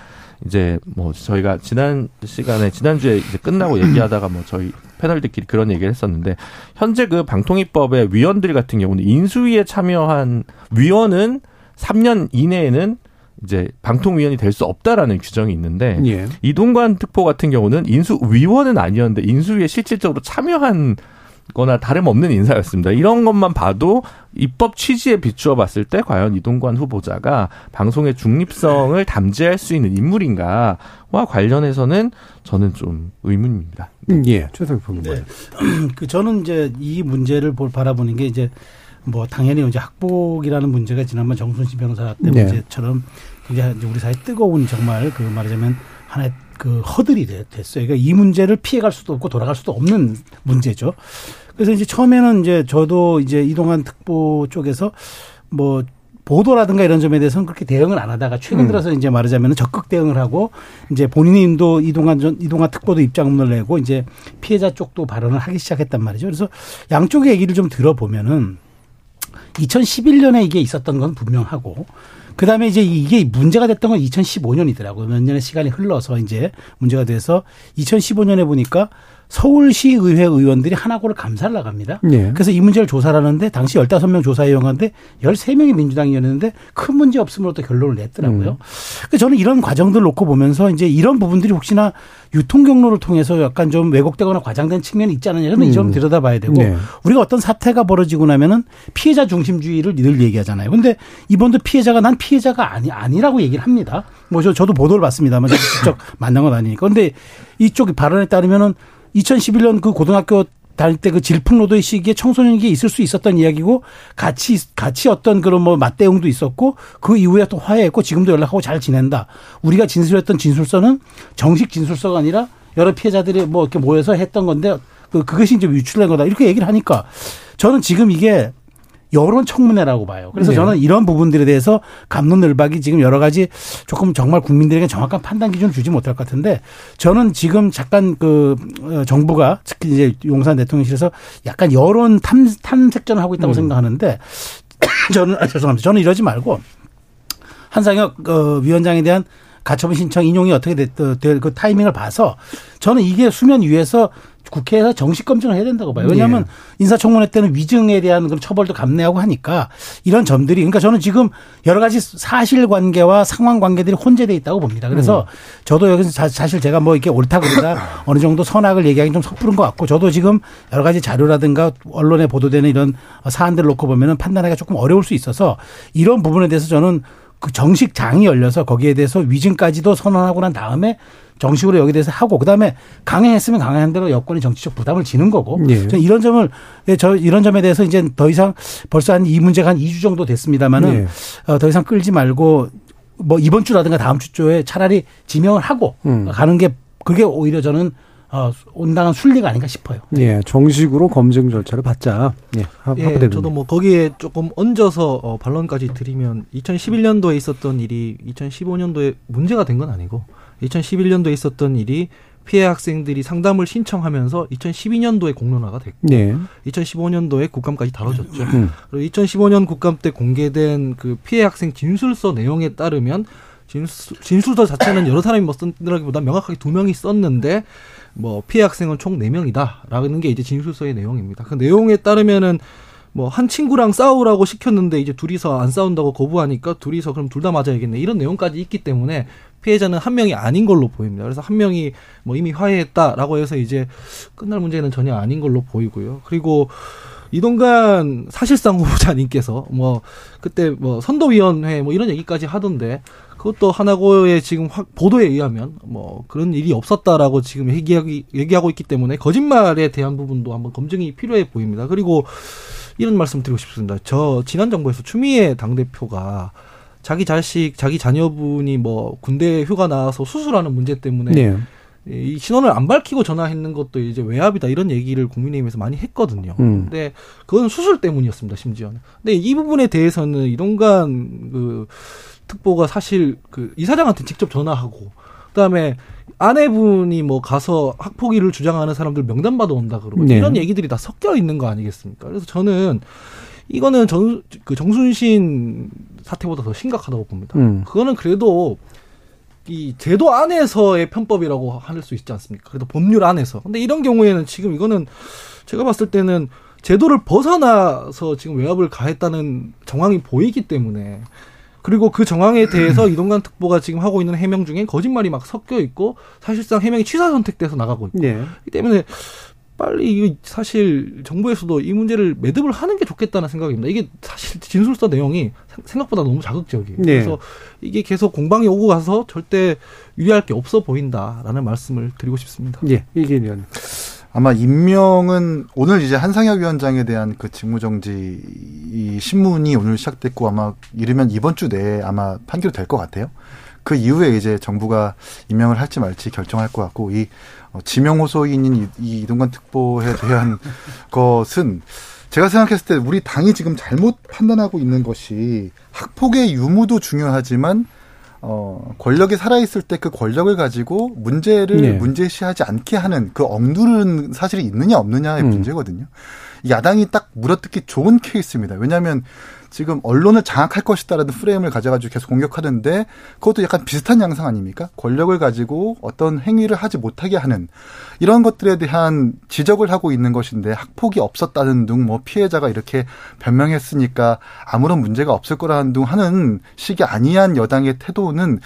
이제 뭐 저희가 지난 시간에 지난주에 이제 끝나고 얘기하다가 뭐 저희 패널들끼리 그런 얘기를 했었는데 현재 그 방통위법의 위원들 같은 경우는 인수위에 참여한 위원은 3년 이내에는 이제 방통위원이 될 수 없다라는 규정이 있는데 예. 이동관 특보 같은 경우는 인수위원은 아니었는데 인수위에 실질적으로 참여한 거나 다름없는 인사였습니다. 이런 것만 봐도 입법 취지에 비추어 봤을 때 과연 이동관 후보자가 방송의 중립성을 담지할 수 있는 인물인가와 관련해서는 저는 좀 의문입니다. 음, 예, 최선 보는 네. 그 저는 이제 이 문제를 볼 바라보는 게 이제 뭐 당연히 이제 학복이라는 문제가 지난번 정순신 변호사 때 네. 문제처럼 이제 우리 사회 뜨거운 정말 그 말하자면 하나의 그 허들이 됐어요. 그러니까 이 문제를 피해갈 수도 없고 돌아갈 수도 없는 문제죠. 그래서 이제 처음에는 이제 저도 이제 이동환 특보 쪽에서 뭐 보도라든가 이런 점에 대해서는 그렇게 대응을 안 하다가 최근 음. 들어서 음. 이제 말하자면 적극 대응을 하고 이제 본인도 이동환 전 이동환 특보도 입장문을 내고 이제 피해자 쪽도 발언을 하기 시작했단 말이죠. 그래서 양쪽의 얘기를 좀 들어보면은 2011년에 이게 있었던 건 분명하고 그다음에 이제 이게 문제가 됐던 건 2015년이더라고요. 몇 년의 시간이 흘러서 이제 문제가 돼서 2015년에 보니까 서울시 의회 의원들이 하나고를 감사를 나갑니다. 네. 그래서 이 문제를 조사를 하는데 당시 15명 조사위원한데 13명이 민주당이었는데 큰 문제 없음으로 또 결론을 냈더라고요. 음. 저는 이런 과정들을 놓고 보면서 이제 이런 부분들이 혹시나 유통 경로를 통해서 약간 좀 왜곡되거나 과장된 측면이 있지 않느냐 이런 음. 좀 들여다봐야 되고 네. 우리가 어떤 사태가 벌어지고 나면은 피해자 중심주의를 늘 얘기하잖아요. 근데 이번도 피해자가 난 피해자가 아니 아니라고 얘기를 합니다. 뭐 저, 저도 보도를 봤습니다만 직접 만난 건 아니니까. 근데 이쪽 발언에 따르면은 2011년 그 고등학교 다닐 때 그 질풍노도의 시기에 청소년에게 있을 수 있었던 이야기고 같이 같이 어떤 그런 뭐 맞대응도 있었고 그 이후에 또 화해했고 지금도 연락하고 잘 지낸다. 우리가 진술했던 진술서는 정식 진술서가 아니라 여러 피해자들이 뭐 이렇게 모여서 했던 건데 그 그것이 이제 유출된 거다. 이렇게 얘기를 하니까 저는 지금 이게 여론 청문회라고 봐요. 그래서 네. 저는 이런 부분들에 대해서 감론을박이 지금 여러 가지 조금 정말 국민들에게 정확한 판단 기준을 주지 못할 것 같은데 저는 지금 잠깐 그 어, 정부가 특히 이제 용산 대통령실에서 약간 여론 탐, 탐색전을 하고 있다고 음. 생각하는데 저는 아, 죄송합니다. 저는 이러지 말고 한상혁 어, 위원장에 대한 가처분 신청 인용이 어떻게 될그 타이밍을 봐서 저는 이게 수면 위에서 국회에서 정식 검증을 해야 된다고 봐요. 왜냐하면 예. 인사청문회 때는 위증에 대한 그런 처벌도 감내하고 하니까 이런 점들이 그러니까 저는 지금 여러 가지 사실관계와 상황관계들이 혼재돼 있다고 봅니다. 그래서 음. 저도 여기서 사실 제가 뭐 이렇게 옳다 그러다 어느 정도 선악을 얘기하기 좀 섣부른 것 같고 저도 지금 여러 가지 자료라든가 언론에 보도되는 이런 사안들을 놓고 보면은 판단하기가 조금 어려울 수 있어서 이런 부분에 대해서 저는 그 정식 장이 열려서 거기에 대해서 위증까지도 선언하고 난 다음에 정식으로 여기 대해서 하고 그다음에 강행했으면 강행한 대로 여권이 정치적 부담을 지는 거고 예. 저 이런 점을 예, 저 이런 점에 대해서 이제 더 이상 벌써 한 이 문제가 한 2주 정도 됐습니다만은 예. 어, 더 이상 끌지 말고 뭐 이번 주라든가 다음 주 초에 차라리 지명을 하고 음. 가는 게 그게 오히려 저는 어, 온당한 순리가 아닌가 싶어요. 예, 정식으로 검증 절차를 받자. 예, 예 저도 뭐 거기에 조금 얹어서 어, 반론까지 드리면 2011년도에 있었던 일이 2015년도에 문제가 된 건 아니고 2011년도에 있었던 일이 피해 학생들이 상담을 신청하면서 2012년도에 공론화가 됐고 네. 2015년도에 국감까지 다뤄졌죠. 음. 그리고 2015년 국감 때 공개된 그 피해 학생 진술서 내용에 따르면 진술, 진술서 자체는 여러 사람이 뭐 쓴다기보다 명확하게 두 명이 썼는데 뭐 피해 학생은 총 네 명이다라는 게 이제 진술서의 내용입니다. 그 내용에 따르면은 뭐 한 친구랑 싸우라고 시켰는데 이제 둘이서 안 싸운다고 거부하니까 둘이서 그럼 둘 다 맞아야겠네 이런 내용까지 있기 때문에 피해자는 한 명이 아닌 걸로 보입니다. 그래서 한 명이 뭐 이미 화해했다라고 해서 이제 끝날 문제는 전혀 아닌 걸로 보이고요. 그리고 이동관 사실상 후보자님께서 뭐 그때 뭐 선도위원회 뭐 이런 얘기까지 하던데 그것도 하나고의 지금 확 보도에 의하면 뭐 그런 일이 없었다라고 지금 얘기하기, 얘기하고 있기 때문에 거짓말에 대한 부분도 한번 검증이 필요해 보입니다. 그리고 이런 말씀 드리고 싶습니다. 저 지난 정부에서 추미애 당대표가 자기 자식, 자기 자녀분이 뭐 군대 휴가 나와서 수술하는 문제 때문에 네. 이 신원을 안 밝히고 전화했는 것도 이제 외압이다 이런 얘기를 국민의힘에서 많이 했거든요. 음. 근데 그건 수술 때문이었습니다, 심지어는. 근데 이 부분에 대해서는 이동관 그 특보가 사실 그 이사장한테 직접 전화하고 그다음에 아내분이 뭐 가서 학폭위를 주장하는 사람들 명단 받아 온다 그러고 네. 이런 얘기들이 다 섞여 있는 거 아니겠습니까? 그래서 저는 이거는 정, 그 정순신 사태보다 더 심각하다고 봅니다. 음. 그거는 그래도 이 제도 안에서의 편법이라고 할 수 있지 않습니까? 그래도 법률 안에서. 근데 이런 경우에는 지금 이거는 제가 봤을 때는 제도를 벗어나서 지금 외압을 가했다는 정황이 보이기 때문에 그리고 그 정황에 대해서 이동관 특보가 지금 하고 있는 해명 중에 거짓말이 막 섞여 있고 사실상 해명이 취사 선택돼서 나가고 있고 네. 이 때문에 빨리 이거 사실 정부에서도 이 문제를 매듭을 하는 게 좋겠다는 생각입니다. 이게 사실 진술서 내용이 생각보다 너무 자극적이에요. 네. 그래서 이게 계속 공방이 오고 가서 절대 유리할 게 없어 보인다라는 말씀을 드리고 싶습니다. 예, 이기면 아마 임명은 오늘 이제 한상혁 위원장에 대한 그 직무정지 이 신문이 오늘 시작됐고 아마 이르면 이번 주 내에 아마 판결 될 것 같아요. 그 이후에 이제 정부가 임명을 할지 말지 결정할 것 같고 이 어, 지명 호소인인 이, 이 이동관 특보에 대한 것은 제가 생각했을 때 우리 당이 지금 잘못 판단하고 있는 것이 학폭의 유무도 중요하지만 어, 권력이 살아있을 때 그 권력을 가지고 문제를 네. 문제시하지 않게 하는 그 억누르는 사실이 있느냐 없느냐의 음. 문제거든요. 야당이 딱 물어뜯기 좋은 케이스입니다. 왜냐하면 지금 언론을 장악할 것이다라는 프레임을 가져가지고 계속 공격하는데 그것도 약간 비슷한 양상 아닙니까? 권력을 가지고 어떤 행위를 하지 못하게 하는 이런 것들에 대한 지적을 하고 있는 것인데 학폭이 없었다는 둥 뭐 피해자가 이렇게 변명했으니까 아무런 문제가 없을 거라는 둥 하는 식이 아니한 여당의 태도는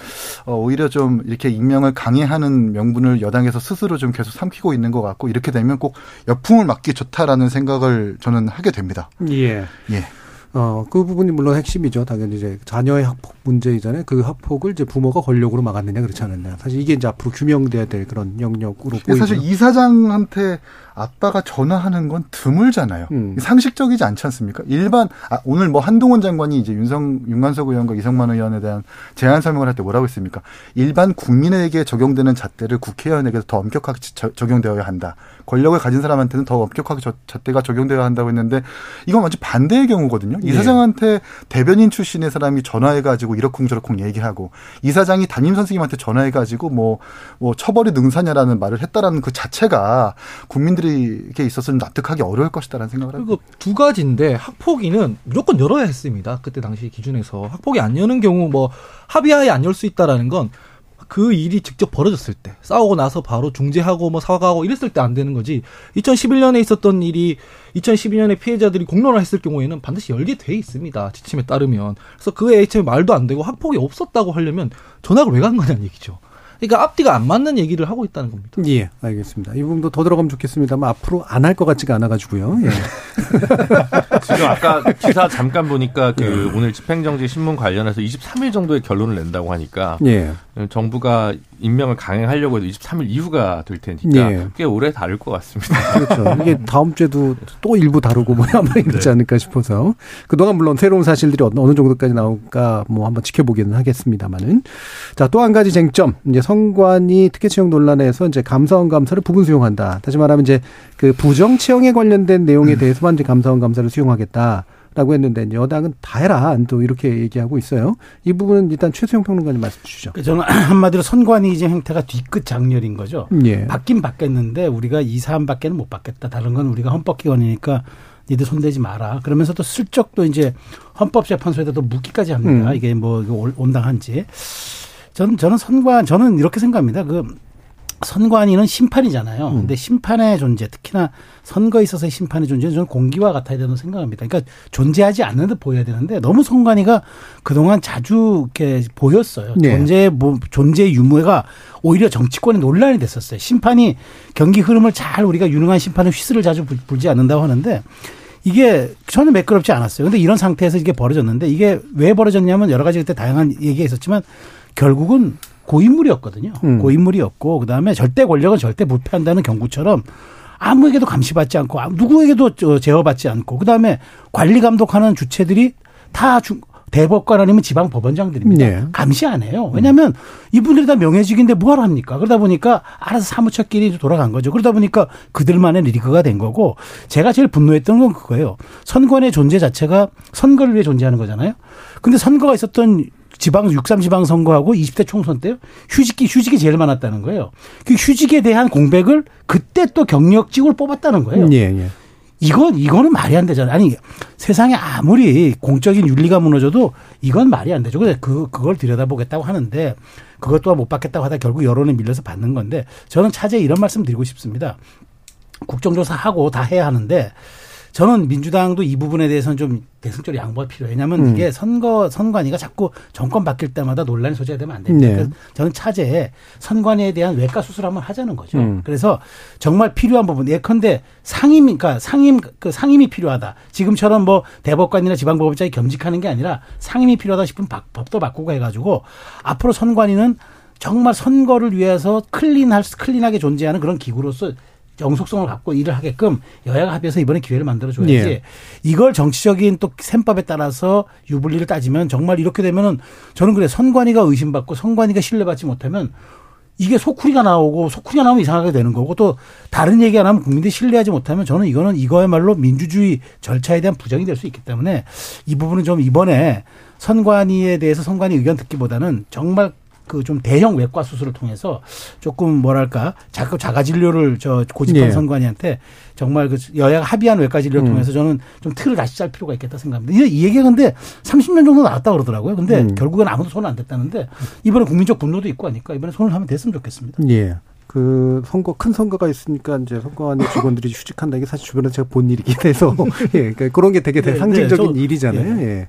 어, 오히려 좀 이렇게 익명을 강행하는 명분을 여당에서 스스로 좀 계속 삼키고 있는 것 같고 이렇게 되면 꼭 역풍을 맞기 좋다라는 생각을 저는 하게 됩니다. 예. 예. 어, 그 부분이 물론 핵심이죠. 당연히 이제 자녀의 학폭 문제이잖아요. 그 학폭을 이제 부모가 권력으로 막았느냐 그렇지 않았냐. 사실 이게 이제 앞으로 규명돼야 될 그런 영역으로 보이죠. 사실 이사장한테 아빠가 전화하는 건 드물잖아요. 음. 상식적이지 않지 않습니까? 일반 아, 오늘 뭐 한동훈 장관이 이제 윤성 윤관석 의원과 이성만 의원에 대한 제안 설명을 할 때 뭐라고 했습니까? 일반 국민에게 적용되는 잣대를 국회의원에게도 더 엄격하게 저, 적용되어야 한다. 권력을 가진 사람한테는 더 엄격하게 저, 잣대가 적용되어야 한다고 했는데 이건 완전 반대의 경우거든요. 이사장한테 대변인 출신의 사람이 전화해가지고 이러쿵저러쿵 얘기하고 이사장이 담임 선생님한테 전화해가지고 뭐, 뭐 처벌이 능사냐라는 말을 했다라는 그 자체가 국민들 에게 있어서는 납득하기 어려울 것이다라는 생각을 합니다. 그리고 두 가지인데 학폭위는 무조건 열어야 했습니다. 그때 당시 기준에서. 학폭이 안 여는 경우 뭐 합의하에 안 열 수 있다라는 건 그 일이 직접 벌어졌을 때 싸우고 나서 바로 중재하고 뭐 사과하고 이랬을 때 안 되는 거지. 2011년에 있었던 일이 2012년에 피해자들이 공론화 했을 경우에는 반드시 열게 돼 있습니다. 지침에 따르면. 그래서 그 HM 말도 안 되고 학폭이 없었다고 하려면 전학을 왜 간 거냐는 얘기죠 그러니까 앞뒤가 안 맞는 얘기를 하고 있다는 겁니다. 예, 알겠습니다. 이 부분도 더 들어가면 좋겠습니다만 앞으로 안 할 것 같지가 않아가지고요. 예. 지금 아까 기사 잠깐 보니까 그 오늘 집행정지 신문 관련해서 23일 정도의 결론을 낸다고 하니까 예. 정부가 임명을 강행하려고 해도 23일 이후가 될 테니까 예. 꽤 오래 다를 것 같습니다. 그렇죠. 이게 다음 주에도 또 일부 다루고 뭐 아마 이러지 않을까 싶어서 그동안 물론 새로운 사실들이 어느 어느 정도까지 나올까 뭐 한번 지켜보기는 하겠습니다만은 자 또 한 가지 쟁점 이제 성관이 특혜 채용 논란에서 이제 감사원 감사를 부분 수용한다. 다시 말하면 이제 그 부정 채용에 관련된 내용에 대해서만 이제 감사원 감사를 수용하겠다. 라고 했는데 여당은 다 해라 또 이렇게 얘기하고 있어요. 이 부분은 일단 최수영 평론가님 말씀 주시죠. 그 저는 한마디로 선관위이즘 행태가 뒤끝 장렬인 거죠. 예. 받긴 받겠는데 우리가 이 사안밖에는 못 받겠다. 다른 건 우리가 헌법기관이니까 니들 손대지 마라. 그러면서 또 슬쩍 또 이제 헌법재판소에다 또 묻기까지 합니다. 음. 이게 뭐 온당한지. 저는 저는 선관 저는 이렇게 생각합니다. 그 선관위는 심판이잖아요. 음. 근데 심판의 존재, 특히나 선거에 있어서의 심판의 존재는 저는 공기와 같아야 된다고 생각합니다. 그러니까 존재하지 않는 듯 보여야 되는데 너무 선관위가 그동안 자주 이렇게 보였어요. 네. 존재 뭐 존재 유무가 오히려 정치권의 논란이 됐었어요. 심판이 경기 흐름을 잘 우리가 유능한 심판은 휘슬을 자주 불- 불지 않는다고 하는데 이게 저는 매끄럽지 않았어요. 근데 이런 상태에서 이게 벌어졌는데 이게 왜 벌어졌냐면 여러 가지 그때 다양한 얘기가 있었지만 결국은 고인물이었거든요. 음. 고인물이었고 그다음에 절대 권력은 절대 부패한다는 경고처럼 아무에게도 감시받지 않고 아무- 누구에게도 저 제어받지 않고 그다음에 관리 감독하는 주체들이 다 주- 대법관 아니면 지방 법원장들입니다. 네. 감시 안 해요. 왜냐하면 이분들이 다 명예직인데 뭐하러 합니까? 그러다 보니까 알아서 사무처끼리 돌아간 거죠. 그러다 보니까 그들만의 리그가 된 거고 제가 제일 분노했던 건 그거예요. 선관의 존재 자체가 선거를 위해 존재하는 거잖아요. 근데 선거가 있었던 지방 63 지방 선거하고 20대 총선 때요. 휴직이 휴직이 제일 많았다는 거예요. 그 휴직에 대한 공백을 그때 또 경력직으로 뽑았다는 거예요. 예, 예. 이건 이거는 말이 안 되잖아요. 아니 세상에 아무리 공적인 윤리가 무너져도 이건 말이 안 되죠. 근데 그 그걸 들여다보겠다고 하는데 그것 또한 못 받겠다고 하다 결국 여론에 밀려서 받는 건데 저는 차제에 이런 말씀 드리고 싶습니다. 국정조사 하고 다 해야 하는데 저는 민주당도 이 부분에 대해서는 좀 대승적으로 양보가 필요해요. 왜냐하면 음. 이게 선거 선관위가 자꾸 정권 바뀔 때마다 논란이 소지가 되면 안 됩니다. 네. 그래서 저는 차제에 선관위에 대한 외과 수술 한번 하자는 거죠. 음. 그래서 정말 필요한 부분 예컨대 상임 그러니까 상임 그 상임이 필요하다. 지금처럼 뭐 대법관이나 지방법원장이 겸직하는 게 아니라 상임이 필요하다 바- 법도 바꾸고 해가지고 앞으로 선관위는 정말 선거를 위해서 클린할 수- 클린하게 존재하는 그런 기구로서 영속성을 갖고 일을 하게끔 여야가 합의해서 이번에 기회를 만들어 줘야지. 예. 이걸 정치적인 또 셈법에 따라서 유불리를 따지면 정말 이렇게 되면은 저는 그래 선관위가 의심받고 선관위가 신뢰받지 못하면 이게 소쿠리가 나오고 소쿠리가 나오면 이상하게 되는 거고 또 다른 얘기가 나면 국민들이 신뢰하지 못하면 저는 이거는 이거야말로 민주주의 절차에 대한 부정이 될 수 있기 때문에 이 부분은 좀 이번에 선관위에 대해서 선관위 의견 듣기보다는 정말 그 좀 대형 외과 수술을 통해서 조금 뭐랄까 자꾸 자가 진료를 저 고집한 예. 선관위한테 정말 그 여야가 합의한 외과 진료를 음. 통해서 저는 좀 틀을 다시 짤 필요가 있겠다 생각합니다. 이, 이 얘기가 근데 30년 정도 나왔다 그러더라고요. 근데 음. 결국은 아무도 손안 댔다는데 이번에 국민적 분노도 있고 하니까 이번에 손을 하면 됐으면 좋겠습니다. 예. 그 선거 큰 선거가 있으니까 이제 선거안의 직원들이 휴직한다 이게 사실 주변에서 제가 본 일이긴 해서 예 그러니까 그런 게 되게 네, 상징적인 네, 저- 일이잖아요. 예.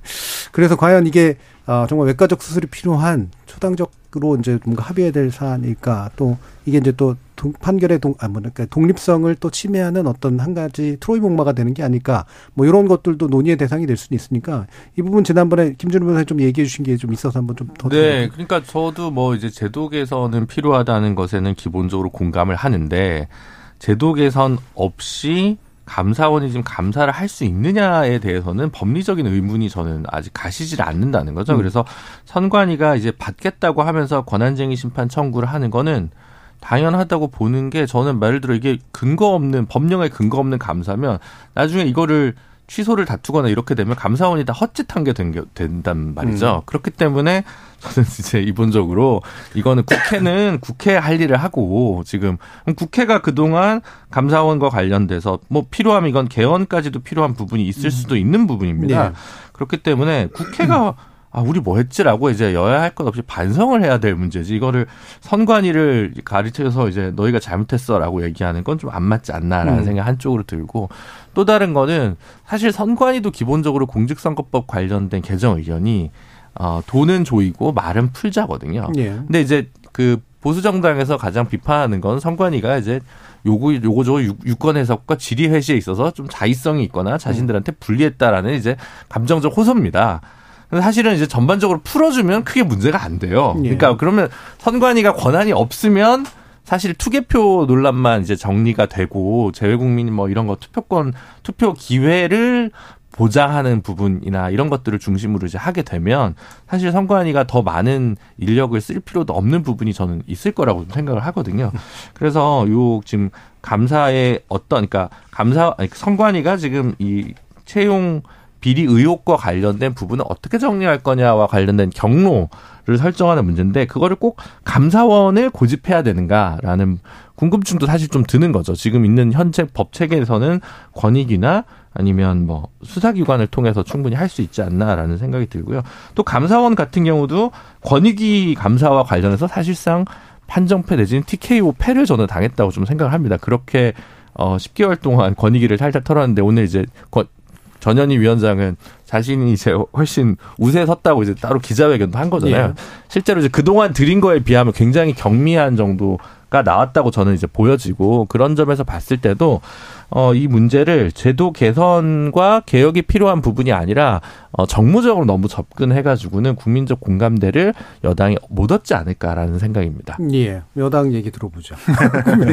그래서 과연 이게 아 정말 외과적 수술이 필요한 초당적으로 이제 뭔가 합의해야 될 사안일까 또 이게 이제 또 동- 판결의 동, 아, 뭐, 그러니까 독립성을 또 침해하는 어떤 한 가지 트로이 목마가 되는 게 아닐까. 뭐 이런 것들도 논의의 대상이 될 수는 있으니까 이 부분 지난번에 김준우 변호사님 좀 얘기해 주신 게 좀 있어서 한번 좀더 네, 그러니까 저도 뭐 이제 제도 개선은 필요하다는 것에는 기본적으로 공감을 하는데 제도 개선 없이 감사원이 지금 감사를 할 수 있느냐에 대해서는 법리적인 의문이 저는 아직 가시질 않는다는 거죠. 음. 그래서 선관위가 이제 받겠다고 하면서 권한쟁의 심판 청구를 하는 거는 당연하다고 보는 게 저는 말 들어 이게 근거 없는 법령에 근거 없는 감사면 나중에 이거를 취소를 다투거나 이렇게 되면 감사원이 다 헛짓한 게 된, 된단 말이죠. 음. 그렇기 때문에 저는 이제 이본적으로 이거는 국회는 국회 할 일을 하고 지금 국회가 그동안 감사원과 관련돼서 뭐 필요하면 이건 개헌까지도 필요한 부분이 있을 음. 수도 있는 부분입니다. 네. 그렇기 때문에 국회가 아, 우리 뭐 했지라고 이제 여야 할 것 없이 반성을 해야 될 문제지. 이거를 선관위를 가르쳐서 이제 너희가 잘못했어라고 얘기하는 건 좀 안 맞지 않나라는 음. 생각 한쪽으로 들고 또 다른 거는 사실 선관위도 기본적으로 공직선거법 관련된 개정 의견이 어, 돈은 조이고 말은 풀자거든요. 예. 근데 이제 그 보수 정당에서 가장 비판하는 건 선관위가 이제 요구 요거저거 유권 해석과 질의 회시에 있어서 좀 자의성이 있거나 자신들한테 불리했다라는 이제 감정적 호소입니다. 사실은 이제 전반적으로 풀어주면 크게 문제가 안 돼요. 예. 그러니까 그러면 선관위가 권한이 없으면 사실 투개표 논란만 이제 정리가 되고 재외국민 뭐 이런 거 투표권 투표 기회를 보장하는 부분이나 이런 것들을 중심으로 이제 하게 되면 사실 선관위가 더 많은 인력을 쓸 필요도 없는 부분이 저는 있을 거라고 생각을 하거든요. 그래서 요 지금 감사의 어떤 그러니까 감사 선관위가 지금 이 채용 비리 의혹과 관련된 부분을 어떻게 정리할 거냐와 관련된 경로를 설정하는 문제인데 그거를 꼭 감사원을 고집해야 되는가라는 궁금증도 사실 좀 드는 거죠. 지금 있는 현재 법 체계에서는 권익이나 아니면 뭐 수사기관을 통해서 충분히 할 수 있지 않나라는 생각이 들고요. 또 감사원 같은 경우도 권익위 감사와 관련해서 사실상 판정패 내지는 TKO 패를 저는 당했다고 좀 생각을 합니다. 그렇게 어 10개월 동안 권익위를 살짝 털었는데 오늘 이제 전현희 위원장은 자신이 이제 훨씬 우세에 섰다고 이제 따로 기자회견도 한 거잖아요. 예. 실제로 이제 그동안 드린 거에 비하면 굉장히 경미한 정도가 나왔다고 저는 이제 보여지고 그런 점에서 봤을 때도 어, 이 문제를 제도 개선과 개혁이 필요한 부분이 아니라 어, 정무적으로 너무 접근해가지고는 국민적 공감대를 여당이 못 얻지 않을까라는 생각입니다. 예, 여당 얘기 들어보죠.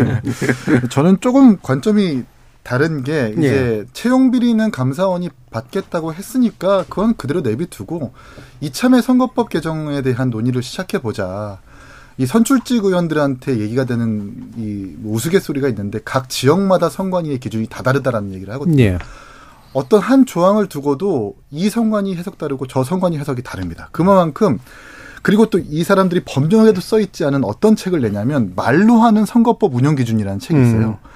저는 조금 관점이 다른 게 이제 예. 채용 비리는 감사원이 받겠다고 했으니까 그건 그대로 내비두고 이참에 선거법 개정에 대한 논의를 시작해 보자. 이 선출직 의원들한테 얘기가 되는 이 우스갯소리가 있는데 각 지역마다 선관위의 기준이 다 다르다라는 얘기를 하거든요. 예. 어떤 한 조항을 두고도 이 선관위 해석 다르고 저 선관위 해석이 다릅니다. 그만큼 그리고 또 이 사람들이 법령에도 써 있지 않은 어떤 책을 내냐면 말로 하는 선거법 운영 기준이라는 책이 있어요. 음.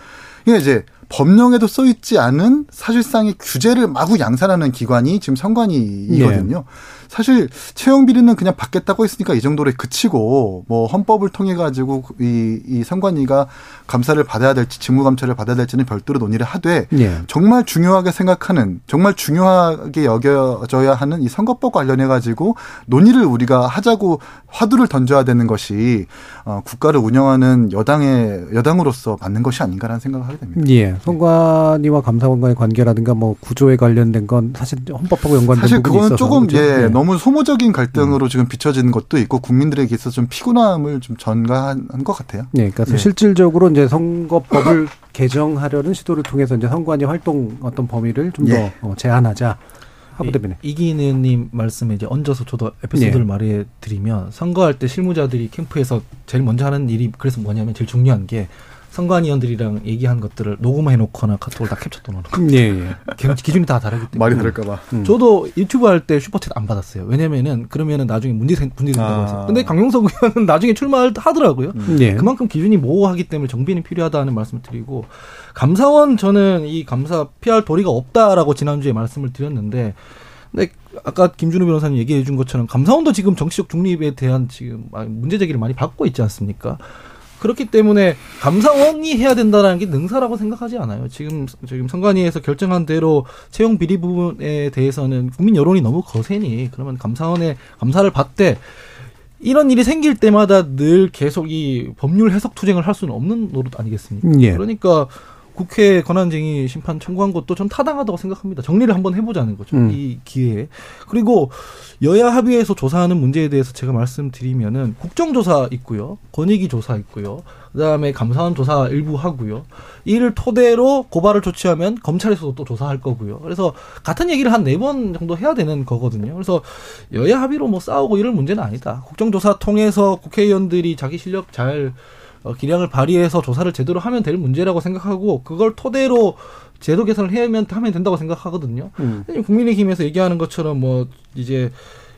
이게 이제 법령에도 써 있지 않은 사실상의 규제를 마구 양산하는 기관이 지금 선관위이거든요. 네. 사실 채용 비리는 그냥 받겠다고 했으니까 이 정도로 그치고 뭐 헌법을 통해 가지고 이, 이 선관위가 감사를 받아야 될지 직무 감찰을 받아야 될지는 별도로 논의를 하되 네. 정말 중요하게 생각하는 정말 중요하게 여겨져야 하는 이 선거법 관련해 가지고 논의를 우리가 하자고 화두를 던져야 되는 것이 어, 국가를 운영하는 여당의 여당으로서 맞는 것이 아닌가라는 생각을 하게 됩니다. 예. 선관위와 감사원과의 관계라든가 뭐 구조에 관련된 건 사실 헌법하고 연관된 사실 부분이 그거는 조금 예, 네. 너무 소모적인 갈등으로 음. 지금 비춰지는 것도 있고 국민들에게 있어서 좀 피곤함을 좀 전가한 것 같아요. 네, 그러니까 네. 실질적으로 이제 선거법을 개정하려는 시도를 통해서 이제 선관위 활동 어떤 범위를 좀더 예. 어, 제한하자. 하부대변인 이기는님 말씀에 이제 얹어서 저도 에피소드를 네. 말해 드리면 선거할 때 실무자들이 캠프에서 제일 먼저 하는 일이 그래서 뭐냐면 제일 중요한 게 선관위원들이랑 얘기한 것들을 녹음해 놓거나 카톡을 다 캡처 떠놓는 예, 예. 기준이 다 다르기 때문에 말이 다를까봐. 음. 저도 유튜브 할 때 슈퍼챗 안 받았어요. 왜냐면은 그러면은 나중에 문제 문제 된다고 아. 했어요. 근데 강용석 의원은 나중에 출마하더라고요. 음. 예. 그만큼 기준이 모호하기 때문에 정비는 필요하다는 말씀을 드리고 감사원 저는 이 감사 피할 도리가 없다라고 지난주에 말씀을 드렸는데 근데 아까 김준우 변호사님 얘기해 준 것처럼 감사원도 지금 정치적 중립에 대한 지금 문제 제기를 많이 받고 있지 않습니까? 그렇기 때문에 감사원이 해야 된다는 게 능사라고 생각하지 않아요. 지금 지금 선관위에서 결정한 대로 채용 비리 부분에 대해서는 국민 여론이 너무 거세니 그러면 감사원에 감사를 받되 이런 일이 생길 때마다 늘 계속 이 법률 해석 투쟁을 할 수는 없는 노릇 아니겠습니까? 예. 그러니까 국회 권한쟁의 심판 청구한 것도 전 타당하다고 생각합니다. 정리를 한번 해보자는 거죠. 음. 이 기회에. 그리고 여야 합의해서 조사하는 문제에 대해서 제가 말씀드리면은 국정조사 있고요. 권익위 조사 있고요. 그다음에 감사원 조사 일부 하고요. 이를 토대로 고발을 조치하면 검찰에서도 또 조사할 거고요. 그래서 같은 얘기를 한 네 번 정도 해야 되는 거거든요. 그래서 여야 합의로 뭐 싸우고 이럴 문제는 아니다. 국정조사 통해서 국회의원들이 자기 실력 잘 어, 기량을 발휘해서 조사를 제대로 하면 될 문제라고 생각하고 그걸 토대로 제도 개선을 해야면 하면 된다고 생각하거든요. 음. 국민의힘에서 얘기하는 것처럼 뭐 이제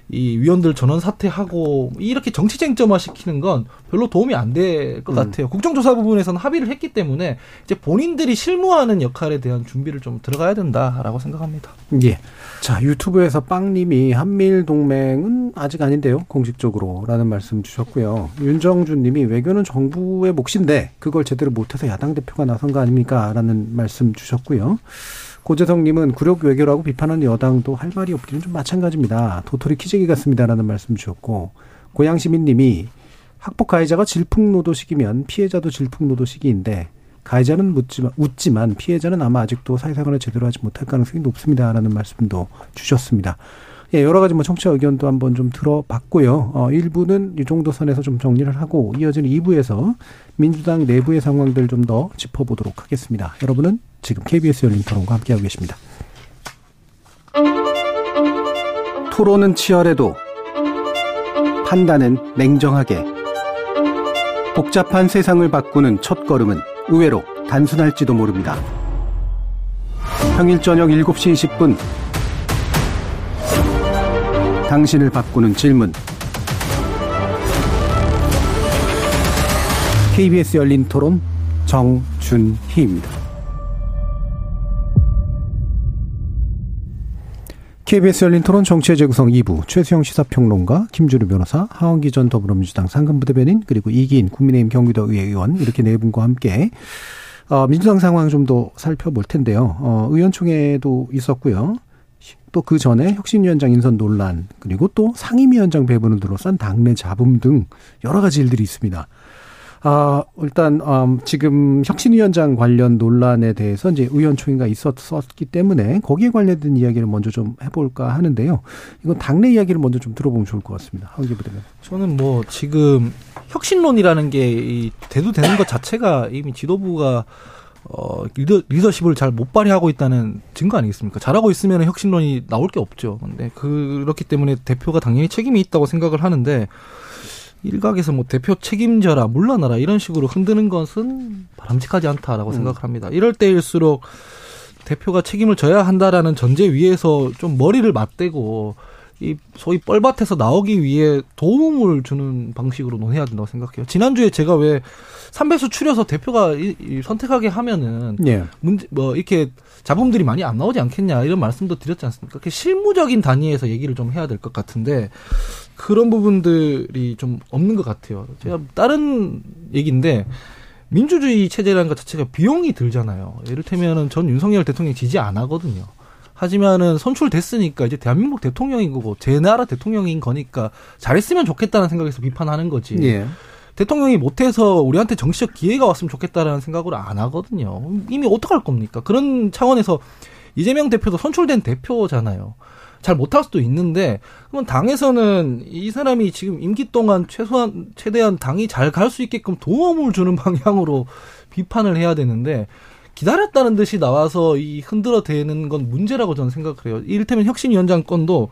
이 위원들 전원 사퇴하고 이렇게 정치 쟁점화 시키는 건 별로 도움이 안 될것 음. 같아요. 국정조사 부분에서는 합의를 했기 때문에 이제 본인들이 실무하는 역할에 대한 준비를 좀 들어가야 된다라고 생각합니다. 예. 자, 유튜브에서 빵님이 한미일 동맹은 아직 아닌데요. 공식적으로라는 말씀 주셨고요. 윤정준 님이 외교는 정부의 몫인데 그걸 제대로 못해서 야당 대표가 나선 거 아닙니까? 라는 말씀 주셨고요. 고재성 님은 굴욕 외교라고 비판하는 여당도 할 말이 없기는 좀 마찬가지입니다. 도토리 키재기 같습니다라는 말씀 주셨고 고양 시민 님이 학폭 가해자가 질풍노도식이면 피해자도 질풍노도식인데 가해자는 묻지만, 웃지만 피해자는 아마 아직도 사회생활을 제대로 하지 못할 가능성이 높습니다라는 말씀도 주셨습니다. 예, 여러 가지 뭐 청취자 의견도 한번 좀 들어봤고요. 어, 1부는 이 정도 선에서 좀 정리를 하고 이어지는 2부에서 민주당 내부의 상황들 좀 더 짚어보도록 하겠습니다. 여러분은 지금 KBS 열린 토론과 함께하고 계십니다. 토론은 치열해도 판단은 냉정하게 복잡한 세상을 바꾸는 첫 걸음은 의외로 단순할지도 모릅니다. 평일 저녁 7시 20분 당신을 바꾸는 질문 KBS 열린 토론 정준희입니다. KBS 열린 토론 정치의 재구성 2부 최수영 시사평론가 김주루 변호사 하원기 전 더불어민주당 상근부대변인 그리고 이기인 국민의힘 경기도 의원 이렇게 네 분과 함께 어, 민주당 상황 좀 더 살펴볼 텐데요. 어, 의원총회도 있었고요. 또 그 전에 혁신위원장 인선 논란 그리고 또 상임위원장 배분을 둘러싼 당내 잡음 등 여러 가지 일들이 있습니다. 아, 일단, 음, 지금 혁신위원장 관련 논란에 대해서 이제 의원총회가 있었기 때문에 거기에 관련된 이야기를 먼저 좀 해볼까 하는데요. 이건 당내 이야기를 먼저 좀 들어보면 좋을 것 같습니다. 하기 부대변. 저는 뭐 지금 혁신론이라는 게 이 대두 되는 것 자체가 이미 지도부가 어 리더, 리더십을 잘 못 발휘하고 있다는 증거 아니겠습니까? 잘하고 있으면 혁신론이 나올 게 없죠. 근데 그렇기 때문에 대표가 당연히 책임이 있다고 생각을 하는데 일각에서 뭐 대표 책임져라 물러나라 이런 식으로 흔드는 것은 바람직하지 않다라고 음. 생각을 합니다. 이럴 때일수록 대표가 책임을 져야 한다라는 전제 위에서 좀 머리를 맞대고 이 소위 뻘밭에서 나오기 위해 도움을 주는 방식으로 논해야 된다고 생각해요. 지난주에 제가 왜 삼배수 추려서 대표가 이, 이 선택하게 하면은 예. 문제 뭐 이렇게 잡음들이 많이 안 나오지 않겠냐 이런 말씀도 드렸지 않습니까? 그렇게 실무적인 단위에서 얘기를 좀 해야 될 것 같은데 그런 부분들이 좀 없는 것 같아요. 제가 다른 얘기인데 민주주의 체제라는 것 자체가 비용이 들잖아요. 예를테면은 전 윤석열 대통령 지지 안 하거든요. 하지만은 선출됐으니까 이제 대한민국 대통령인 거고 제 나라 대통령인 거니까 잘했으면 좋겠다는 생각에서 비판하는 거지. 예. 대통령이 못해서 우리한테 정치적 기회가 왔으면 좋겠다라는 생각으로 안 하거든요. 이미 어떡할 겁니까? 그런 차원에서 이재명 대표도 선출된 대표잖아요. 잘 못할 수도 있는데 그러면 당에서는 이 사람이 지금 임기 동안 최소한 최대한 당이 잘 갈 수 있게끔 도움을 주는 방향으로 비판을 해야 되는데 기다렸다는 듯이 나와서 이 흔들어 대는 건 문제라고 저는 생각을 해요. 이를테면 혁신위원장 건도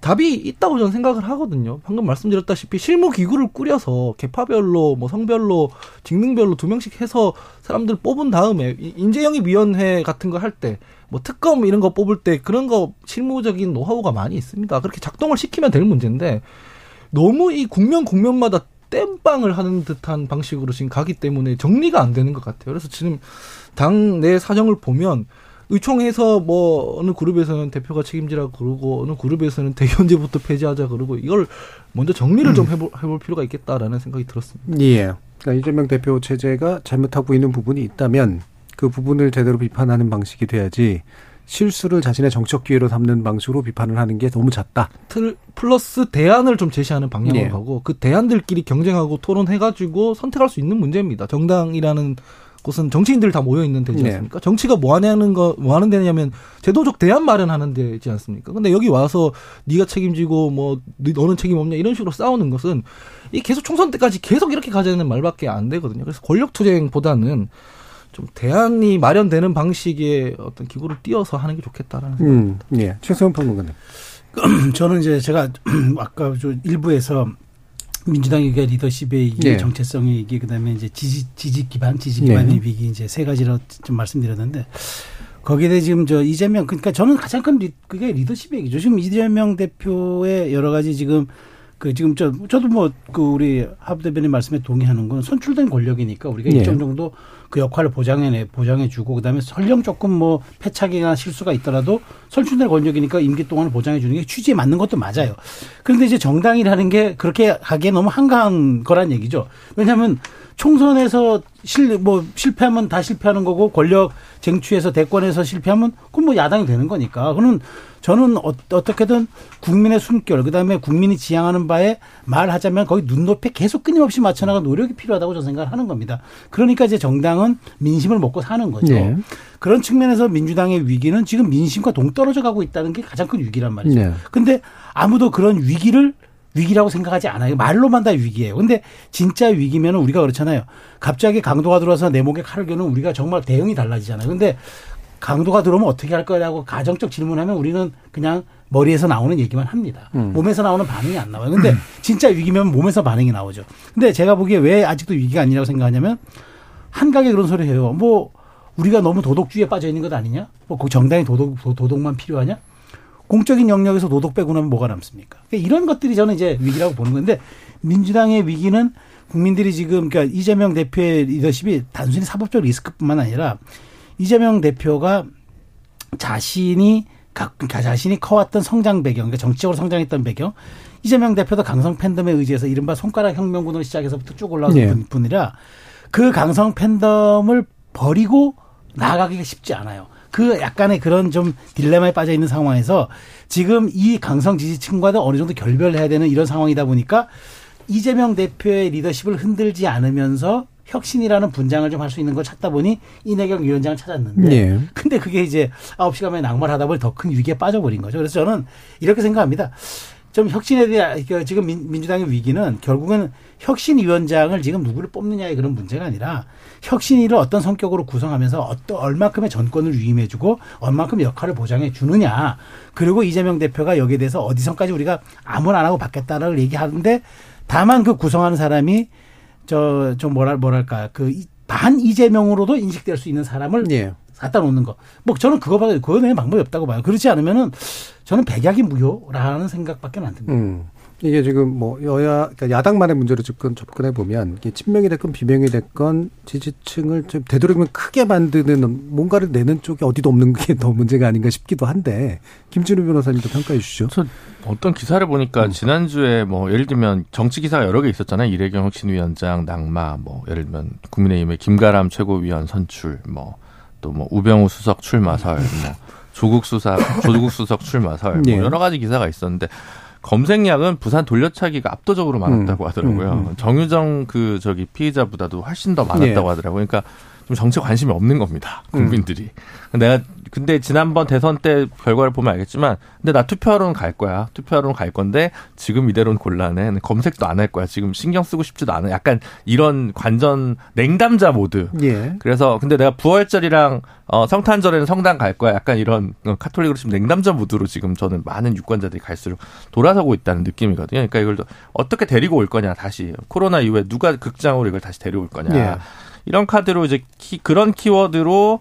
답이 있다고 저는 생각을 하거든요. 방금 말씀드렸다시피 실무 기구를 꾸려서 계파별로 뭐 성별로 직능별로 두 명씩 해서 사람들 뽑은 다음에 인재영입위원회 같은 거 할 때 뭐 특검 이런 거 뽑을 때 그런 거 실무적인 노하우가 많이 있습니다. 그렇게 작동을 시키면 될 문제인데 너무 이 국면 국면마다 땜빵을 하는 듯한 방식으로 지금 가기 때문에 정리가 안 되는 것 같아요. 그래서 지금 당내 사정을 보면 의총해서 뭐 어느 그룹에서는 대표가 책임지라고 그러고 어느 그룹에서는 대의원제부터 폐지하자 그러고 이걸 먼저 정리를 좀 해볼, 해볼 필요가 있겠다라는 생각이 들었습니다. 예. 그러니까 이재명 대표 체제가 잘못하고 있는 부분이 있다면 그 부분을 제대로 비판하는 방식이 돼야지 실수를 자신의 정책 기회로 삼는 방식으로 비판을 하는 게 너무 잦다. 틀 플러스 대안을 좀 제시하는 방향으로 예. 가고 그 대안들끼리 경쟁하고 토론해가지고 선택할 수 있는 문제입니다. 정당이라는 곳은 정치인들 다 모여 있는 데지 네. 않습니까? 정치가 뭐 하냐는 거, 뭐 하는 데냐면 제도적 대안 마련하는 데지 않습니까? 근데 여기 와서 네가 책임지고 뭐 너- 너는 책임 없냐 이런 식으로 싸우는 것은 이 계속 총선 때까지 계속 이렇게 가자는 말밖에 안 되거든요. 그래서 권력 투쟁보다는 좀 대안이 마련되는 방식의 어떤 기구를 띄어서 하는 게 좋겠다라는 생각. 음, 예. 최소한 평론가님. 저는 이제 제가 아까 저 일부에서 민주당의 리더십의 위기, 네. 정체성의 위기, 그다음에 이제 지지 지지 기반, 지지 네. 기반의 위기 이제 세 가지로 좀 말씀드렸는데 거기에 대해 지금 저 이재명 그러니까 저는 가장 큰 리, 그게 리더십의 얘기죠. 지금 이재명 대표의 여러 가지 지금 그 지금 저 저도 뭐 그 우리 하부 대변인 말씀에 동의하는 건 선출된 권력이니까 우리가 네. 일정 정도 그 역할을 보장해 보장해 주고 그다음에 설령 조금 뭐 패착이나 실수가 있더라도 선출된 권력이니까 임기 동안을 보장해 주는 게 취지에 맞는 것도 맞아요. 그런데 이제 정당이라는 게 그렇게 하기에 너무 한가한 거란 얘기죠. 왜냐하면 총선에서 실, 뭐, 실패하면 다 실패하는 거고, 권력 쟁취해서 대권에서 실패하면, 그건 뭐 야당이 되는 거니까. 그는 저는 어, 어떻게든 국민의 숨결, 그 다음에 국민이 지향하는 바에 말하자면 거의 눈높이 계속 끊임없이 맞춰나갈 노력이 필요하다고 저는 생각을 하는 겁니다. 그러니까 이제 정당은 민심을 먹고 사는 거죠. 네. 그런 측면에서 민주당의 위기는 지금 민심과 동떨어져 가고 있다는 게 가장 큰 위기란 말이죠. 네. 근데 아무도 그런 위기를 위기라고 생각하지 않아요. 말로만 다 위기예요. 근데 진짜 위기면은 우리가 그렇잖아요. 갑자기 강도가 들어와서 내 목에 칼을 겨누면 우리가 정말 대응이 달라지잖아요. 근데 강도가 들어오면 어떻게 할 거라고 가정적 질문하면 우리는 그냥 머리에서 나오는 얘기만 합니다. 몸에서 나오는 반응이 안 나와요. 근데 진짜 위기면 몸에서 반응이 나오죠. 근데 제가 보기에 왜 아직도 위기가 아니라고 생각하냐면 한각에 그런 소리 해요. 뭐 우리가 너무 도덕주의에 빠져 있는 것 아니냐? 뭐 그 정당이 도덕 도- 도덕만 필요하냐? 공적인 영역에서 도덕 빼고 나면 뭐가 남습니까? 그러니까 이런 것들이 저는 이제 위기라고 보는 건데 민주당의 위기는 국민들이 지금 그러니까 이재명 대표의 리더십이 단순히 사법적 리스크뿐만 아니라 이재명 대표가 자신이 각- 그러니까 자신이 커왔던 성장 배경, 그러니까 정치적으로 성장했던 배경, 이재명 대표도 강성 팬덤에 의지해서 이른바 손가락 혁명군으로 시작해서부터 쭉 올라온 네. 분- 분이라 그 강성 팬덤을 버리고 나아가기가 쉽지 않아요. 그 약간의 그런 좀 딜레마에 빠져 있는 상황에서 지금 이 강성 지지층과도 어느 정도 결별을 해야 되는 이런 상황이다 보니까 이재명 대표의 리더십을 흔들지 않으면서 혁신이라는 분장을 좀 할 수 있는 걸 찾다 보니 이내경 위원장을 찾았는데 네. 근데 그게 이제 아홉 시간만에 낙마하다 보니 더 큰 위기에 빠져버린 거죠. 그래서 저는 이렇게 생각합니다. 좀 혁신에 대한 그 지금 민, 민주당의 위기는 결국은 혁신위원장을 지금 누구를 뽑느냐의 그런 문제가 아니라 혁신위를 어떤 성격으로 구성하면서 어떤 얼마큼의 전권을 위임해주고 얼마큼 역할을 보장해 주느냐 그리고 이재명 대표가 여기에 대해서 어디선까지 우리가 아무나 안 하고 받겠다라고 얘기하는데 다만 그 구성하는 사람이 저 좀 뭐랄 뭐랄까 그 반 이재명으로도 인식될 수 있는 사람을 예. 갖다 놓는 거. 뭐 저는 그거밖에 그거 외에 방법이 없다고 봐요. 그렇지 않으면은 저는 백약이 무효라는 생각밖에 안 듭니다. 음. 이게 지금 뭐 여야 그러니까 야당만의 문제로 접근 접근해 보면 이게 친명이 됐건 비명이 됐건 지지층을 좀 되도록이면 크게 만드는 뭔가를 내는 쪽이 어디도 없는 게 더 문제가 아닌가 싶기도 한데 김진우 변호사님도 평가해 주시죠. 저 어떤 기사를 보니까 지난주에 뭐 예를 들면 정치 기사가 여러 개 있었잖아요. 이래경 혁신위원장 낙마, 뭐 예를 들면 국민의힘의 김가람 최고위원 선출, 뭐 또 뭐 우병우 수석 출마설, 뭐 조국 수석 조국 수석 출마설, 예. 뭐 여러 가지 기사가 있었는데 검색량은 부산 돌려차기가 압도적으로 많았다고 음, 하더라고요. 음, 음. 정유정 그 저기 피의자보다도 훨씬 더 많았다고 예. 하더라고요. 그러니까 좀 정치에 관심이 없는 겁니다. 음. 국민들이. 내가 근데 지난번 대선 때 결과를 보면 알겠지만 근데 나 투표하러는 갈 거야. 투표하러는 갈 건데 지금 이대로는 곤란해. 검색도 안 할 거야. 지금 신경 쓰고 싶지도 않아. 약간 이런 관전 냉담자 모드. 예. 그래서 근데 내가 부활절이랑 어, 성탄절에는 성당 갈 거야. 약간 이런 어, 카톨릭으로 지금 냉담자 모드로 지금 저는 많은 유권자들이 갈수록 돌아서고 있다는 느낌이거든요. 그러니까 이걸 어떻게 데리고 올 거냐 다시 코로나 이후에 누가 극장으로 이걸 다시 데려올 거냐. 예. 이런 카드로 이제 키, 그런 키워드로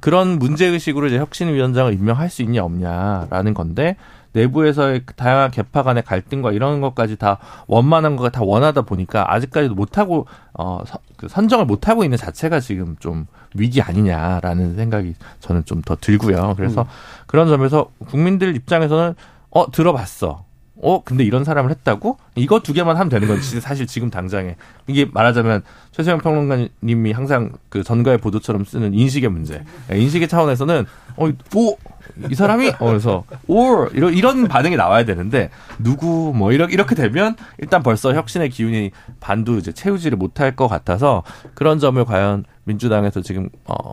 그런 문제 의식으로 이제 혁신위원장을 임명할 수 있냐 없냐라는 건데 내부에서의 그 다양한 개파 간의 갈등과 이런 것까지 다 원만한 거가 다 원하다 보니까 아직까지도 못하고 어 서- 그 선정을 못하고 있는 자체가 지금 좀 위기 아니냐라는 생각이 저는 좀 더 들고요. 그래서 그런 점에서 국민들 입장에서는 어 들어봤어. 어 근데 이런 사람을 했다고? 이거 두 개만 하면 되는 건지 사실 지금 당장에. 이게 말하자면 최소영 평론가님이 항상 그 전가의 보도처럼 쓰는 인식의 문제. 예, 인식의 차원에서는 어오이 사람이? 어 그래서 오 이런 이런 반응이 나와야 되는데 누구 뭐 이렇게 이렇게 되면 일단 벌써 혁신의 기운이 반도 이제 채우지를 못할 것 같아서 그런 점을 과연 민주당에서 지금 어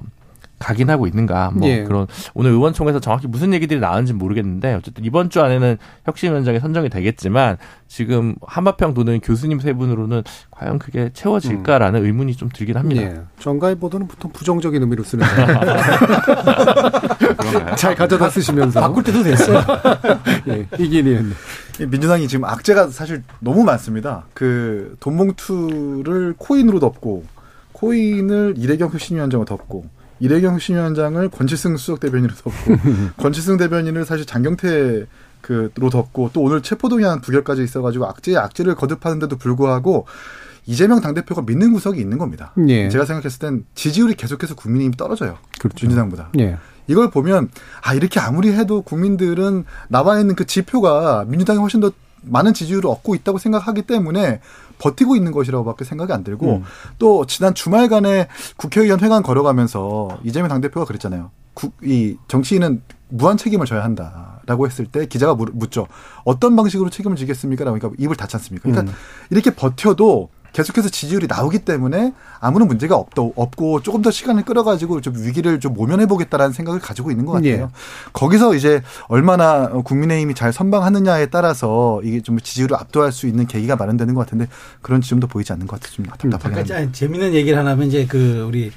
각인하고 있는가 뭐 예. 그런 오늘 의원총회에서 정확히 무슨 얘기들이 나왔는지 모르겠는데 어쨌든 이번 주 안에는 혁신위원장이 선정이 되겠지만 지금 한마평 도는 교수님 세 분으로는 과연 그게 채워질까라는 의문이 좀 들긴 합니다. 예. 정가의 보도는 보통 부정적인 의미로 쓰는데 잘 가져다 쓰시면서 바꿀 때도 됐어요. 예. 이기니 민주당이 지금 악재가 사실 너무 많습니다. 그 돈봉투를 코인으로 덮고 코인을 이래경 혁신위원장으로 덮고 이래경 혁신위원장을 권치승 수석 대변인으로 덮고 권치승 대변인을 사실 장경태 그로 덮고 또 오늘 체포동의안 부결까지 있어가지고 악재에 악재를 거듭하는데도 불구하고 이재명 당대표가 믿는 구석이 있는 겁니다. 예. 제가 생각했을 땐 지지율이 계속해서 국민의힘이 떨어져요. 그렇죠. 민주당보다. 예. 이걸 보면 아 이렇게 아무리 해도 국민들은 나와 있는 그 지표가 민주당이 훨씬 더 많은 지지율을 얻고 있다고 생각하기 때문에 버티고 있는 것이라고밖에 생각이 안 들고 음. 또 지난 주말간에 국회의원 회관 걸어가면서 이재명 당대표가 그랬잖아요. 국, 이 정치인은 무한 책임을 져야 한다라고 했을 때 기자가 물- 묻죠. 어떤 방식으로 책임을 지겠습니까? 라고 하니까 입을 닫지 않습니까? 그러니까 음. 이렇게 버텨도 계속해서 지지율이 나오기 때문에 아무런 문제가 없도, 없고 조금 더 시간을 끌어가지고 좀 위기를 좀 모면해 보겠다라는 생각을 가지고 있는 것 같아요. 예. 거기서 이제 얼마나 국민의힘이 잘 선방하느냐에 따라서 이게 좀 지지율을 압도할 수 있는 계기가 마련되는 것 같은데 그런 지점도 보이지 않는 것 같아서 좀 합니다. 짜- 재밌는 얘기를 하나 하면 이제 그 우리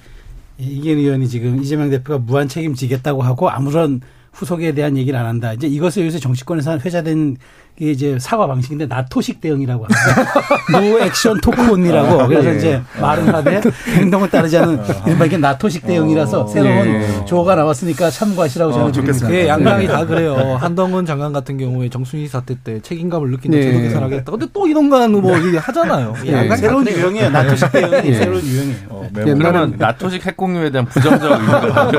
이기현 의원이 지금 이재명 대표가 무한 책임지겠다고 하고 아무런 후속에 대한 얘기를 안 한다. 이제 이것을 요새 정치권에서 회자된 게 이제 사과 방식인데 나토식 대응이라고 합니다. No Action Talk Only라고 그래서 예. 이제 말은 하되 행동을 따르지 않은 이른바 이게 나토식 대응이라서 어, 새로운 예. 조어가 나왔으니까 참고하시라고 저는 어. 좋겠습니다. 예, 양당이 다 그래요. 한동훈 장관 같은 경우에 정순신 사태 때 책임감을 느낀다. 예. 제도 개선하겠다. 근데 또 이동관 뭐 이게 하잖아요. 예. 양당이 새로운 다 그래요. 유형이에요. 나토식 대응이 예. 새로운 유형이에요. 어, 네. 매우 그러면 나토식 핵공유에 대한 부정적 의미가.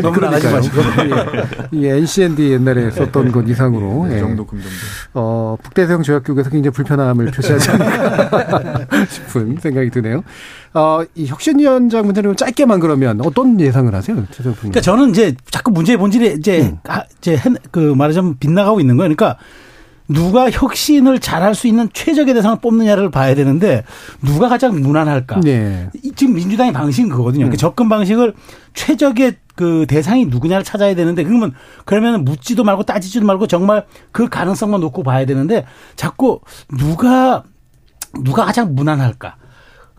너무 나가지 마시고. 예. 이 NCND 옛날에 썼던 것 이상으로 그 예. 정도 금 정도. 어, 북대서양 조약국에서 굉장히 불편함을 표시하지 않을까 싶은 생각이 드네요. 어, 이 혁신위원장 문제는 짧게만 그러면 어떤 예상을 하세요? 그러니까 저는 이제 자꾸 문제의 본질이 이제 음. 아, 이제 그 말하자면 빗나가고 있는 거예요. 그러니까 누가 혁신을 잘할 수 있는 최적의 대상을 뽑느냐를 봐야 되는데 누가 가장 무난할까? 네. 이- 지금 민주당의 방식은 그거거든요. 그 접근 방식을 최적의 그 대상이 누구냐를 찾아야 되는데 그러면 그러면 묻지도 말고 따지지도 말고 정말 그 가능성만 놓고 봐야 되는데 자꾸 누가 누가 가장 무난할까?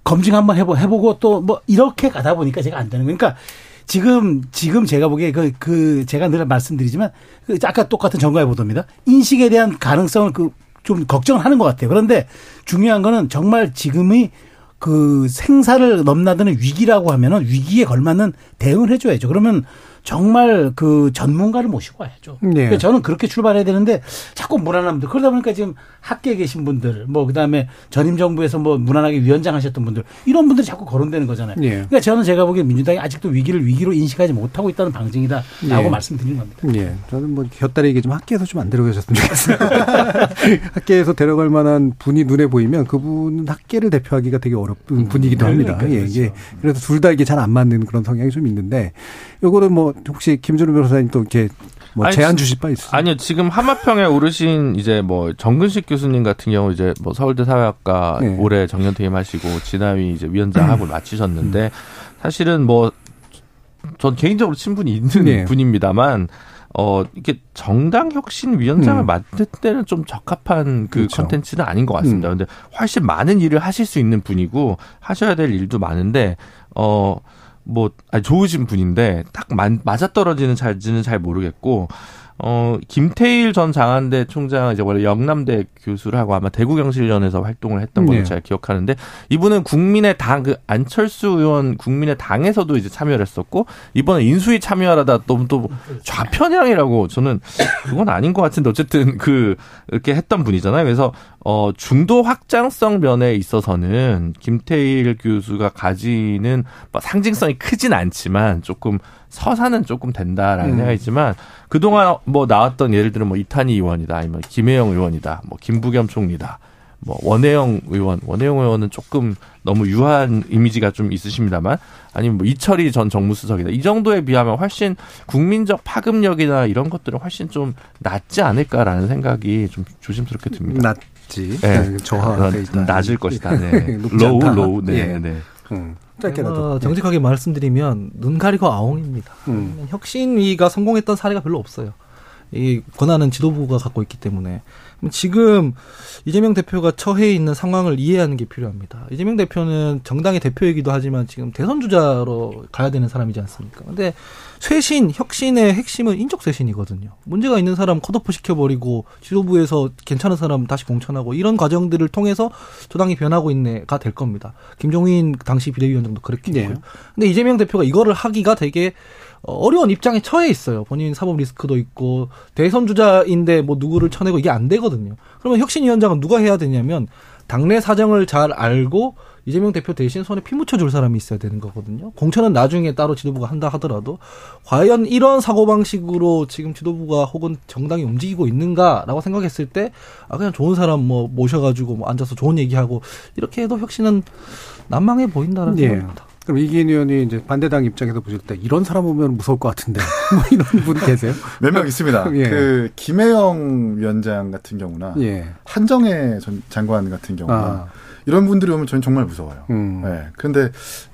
검증 한번 해보, 해보고 또 뭐 이렇게 가다 보니까 제가 안 되는 거예요. 그러니까 지금 지금 제가 보기에 그, 그 제가 늘 말씀드리지만 그 아까 똑같은 정가의 보도입니다. 인식에 대한 가능성을 그 좀 걱정을 하는 것 같아요. 그런데 중요한 거는 정말 지금의 그 생사를 넘나드는 위기라고 하면은 위기에 걸맞는 대응을 해줘야죠. 그러면 정말 그 전문가를 모시고 와야죠. 네. 그러니까 저는 그렇게 출발해야 되는데 자꾸 무난합니다. 그러다 보니까 지금 학계에 계신 분들, 뭐 그다음에 전임 정부에서 뭐 무난하게 위원장 하셨던 분들 이런 분들이 자꾸 거론되는 거잖아요. 예. 그러니까 저는 제가 보기에 민주당이 아직도 위기를 위기로 인식하지 못하고 있다는 방증이다라고 예. 말씀드리는 겁니다. 예. 저는 뭐 곁다리 얘기 좀 학계에서 좀 안 데려가셨으면 좋겠어요. 학계에서 데려갈 만한 분이 눈에 보이면 그분은 학계를 대표하기가 되게 어렵은 분이기도 합니다. 그러니까요. 예, 이게 그래서 둘 다 이게 잘 안 맞는 그런 성향이 좀 있는데 요거는 뭐 혹시 김준우 변호사님 또 이렇게 뭐 아니, 제안 주실 바 있으세요? 아니요, 지금 한마평에 오르신 이제 뭐 정근식 교수님 같은 경우 이제 뭐 서울대 사회학과 네. 올해 정년 퇴임하시고 지나위 이제 위원장하고 마치셨는데 사실은 뭐 전 개인적으로 친분이 있는 네. 분입니다만 어 이게 정당 혁신 위원장을 음. 맡을 때는 좀 적합한 그 그렇죠. 컨텐츠는 아닌 것 같습니다. 음. 근데 훨씬 많은 일을 하실 수 있는 분이고 하셔야 될 일도 많은데 어. 뭐 아니, 좋으신 분인데 딱 맞아 떨어지는 잘지는 잘 모르겠고 어 김태일 전 장안대 총장 이제 원래 영남대 교수를 하고 아마 대구경실련에서 활동을 했던 걸로 네. 제가 기억하는데 이분은 국민의 당 그 안철수 의원 국민의 당에서도 이제 참여를 했었고 이번에 인수위 참여하다 너무 또 좌편향이라고 저는 그건 아닌 것 같은데 어쨌든 그 이렇게 했던 분이잖아요. 그래서 어 중도 확장성 면에 있어서는 김태일 교수가 가지는 뭐 상징성이 크진 않지만 조금 서사는 조금 된다라는 음. 생각이 있지만 그동안 뭐 나왔던 예를 들어 뭐 이탄희 의원이다 아니면 김혜영 의원이다 뭐 김부겸 총리다 뭐 원혜영 의원 원혜영 의원은 조금 너무 유한 이미지가 좀 있으십니다만 아니면 뭐 이철희 전 정무수석이다 이 정도에 비하면 훨씬 국민적 파급력이나 이런 것들은 훨씬 좀 낫지 않을까라는 생각이 좀 조심스럽게 듭니다. 낮지. 네. 네. 저하가 어, 있다. 낮을 것이다. 네. 로우 않다. 로우 네. 예. 네. 음, 짧게라도. 어, 정직하게 말씀드리면 눈 가리고 아웅입니다. 음. 혁신위가 성공했던 사례가 별로 없어요. 이 권한은 지도부가 갖고 있기 때문에 지금 이재명 대표가 처해 있는 상황을 이해하는 게 필요합니다. 이재명 대표는 정당의 대표이기도 하지만 지금 대선 주자로 가야 되는 사람이지 않습니까? 근데 쇄신, 혁신의 핵심은 인적 쇄신이거든요. 문제가 있는 사람 컷오프 시켜버리고 지도부에서 괜찮은 사람 다시 공천하고 이런 과정들을 통해서 조당이 변하고 있네가 될 겁니다. 김종인 당시 비대위원장도 그랬겠고요. 네. 근데 이재명 대표가 이거를 하기가 되게 어, 어려운 입장에 처해 있어요. 본인 사법 리스크도 있고 대선 주자인데 뭐 누구를 쳐내고 이게 안 되거든요. 그러면 혁신위원장은 누가 해야 되냐면 당내 사정을 잘 알고 이재명 대표 대신 손에 피 묻혀줄 사람이 있어야 되는 거거든요. 공천은 나중에 따로 지도부가 한다 하더라도 과연 이런 사고방식으로 지금 지도부가 혹은 정당이 움직이고 있는가라고 생각했을 때 아, 그냥 좋은 사람 뭐 모셔가지고 뭐 앉아서 좋은 얘기하고 이렇게 해도 혁신은 난망해 보인다는 예. 생각입니다. 그럼 이기인 의원이 이제 반대당 입장에서 보실 때 이런 사람 오면 무서울 것 같은데 뭐 이런 분 계세요? 몇 명 있습니다. 예. 그 김혜영 위원장 같은 경우나 예. 한정혜 전 장관 같은 경우나 아, 이런 분들이 오면 저는 정말 무서워요. 음. 네. 그런데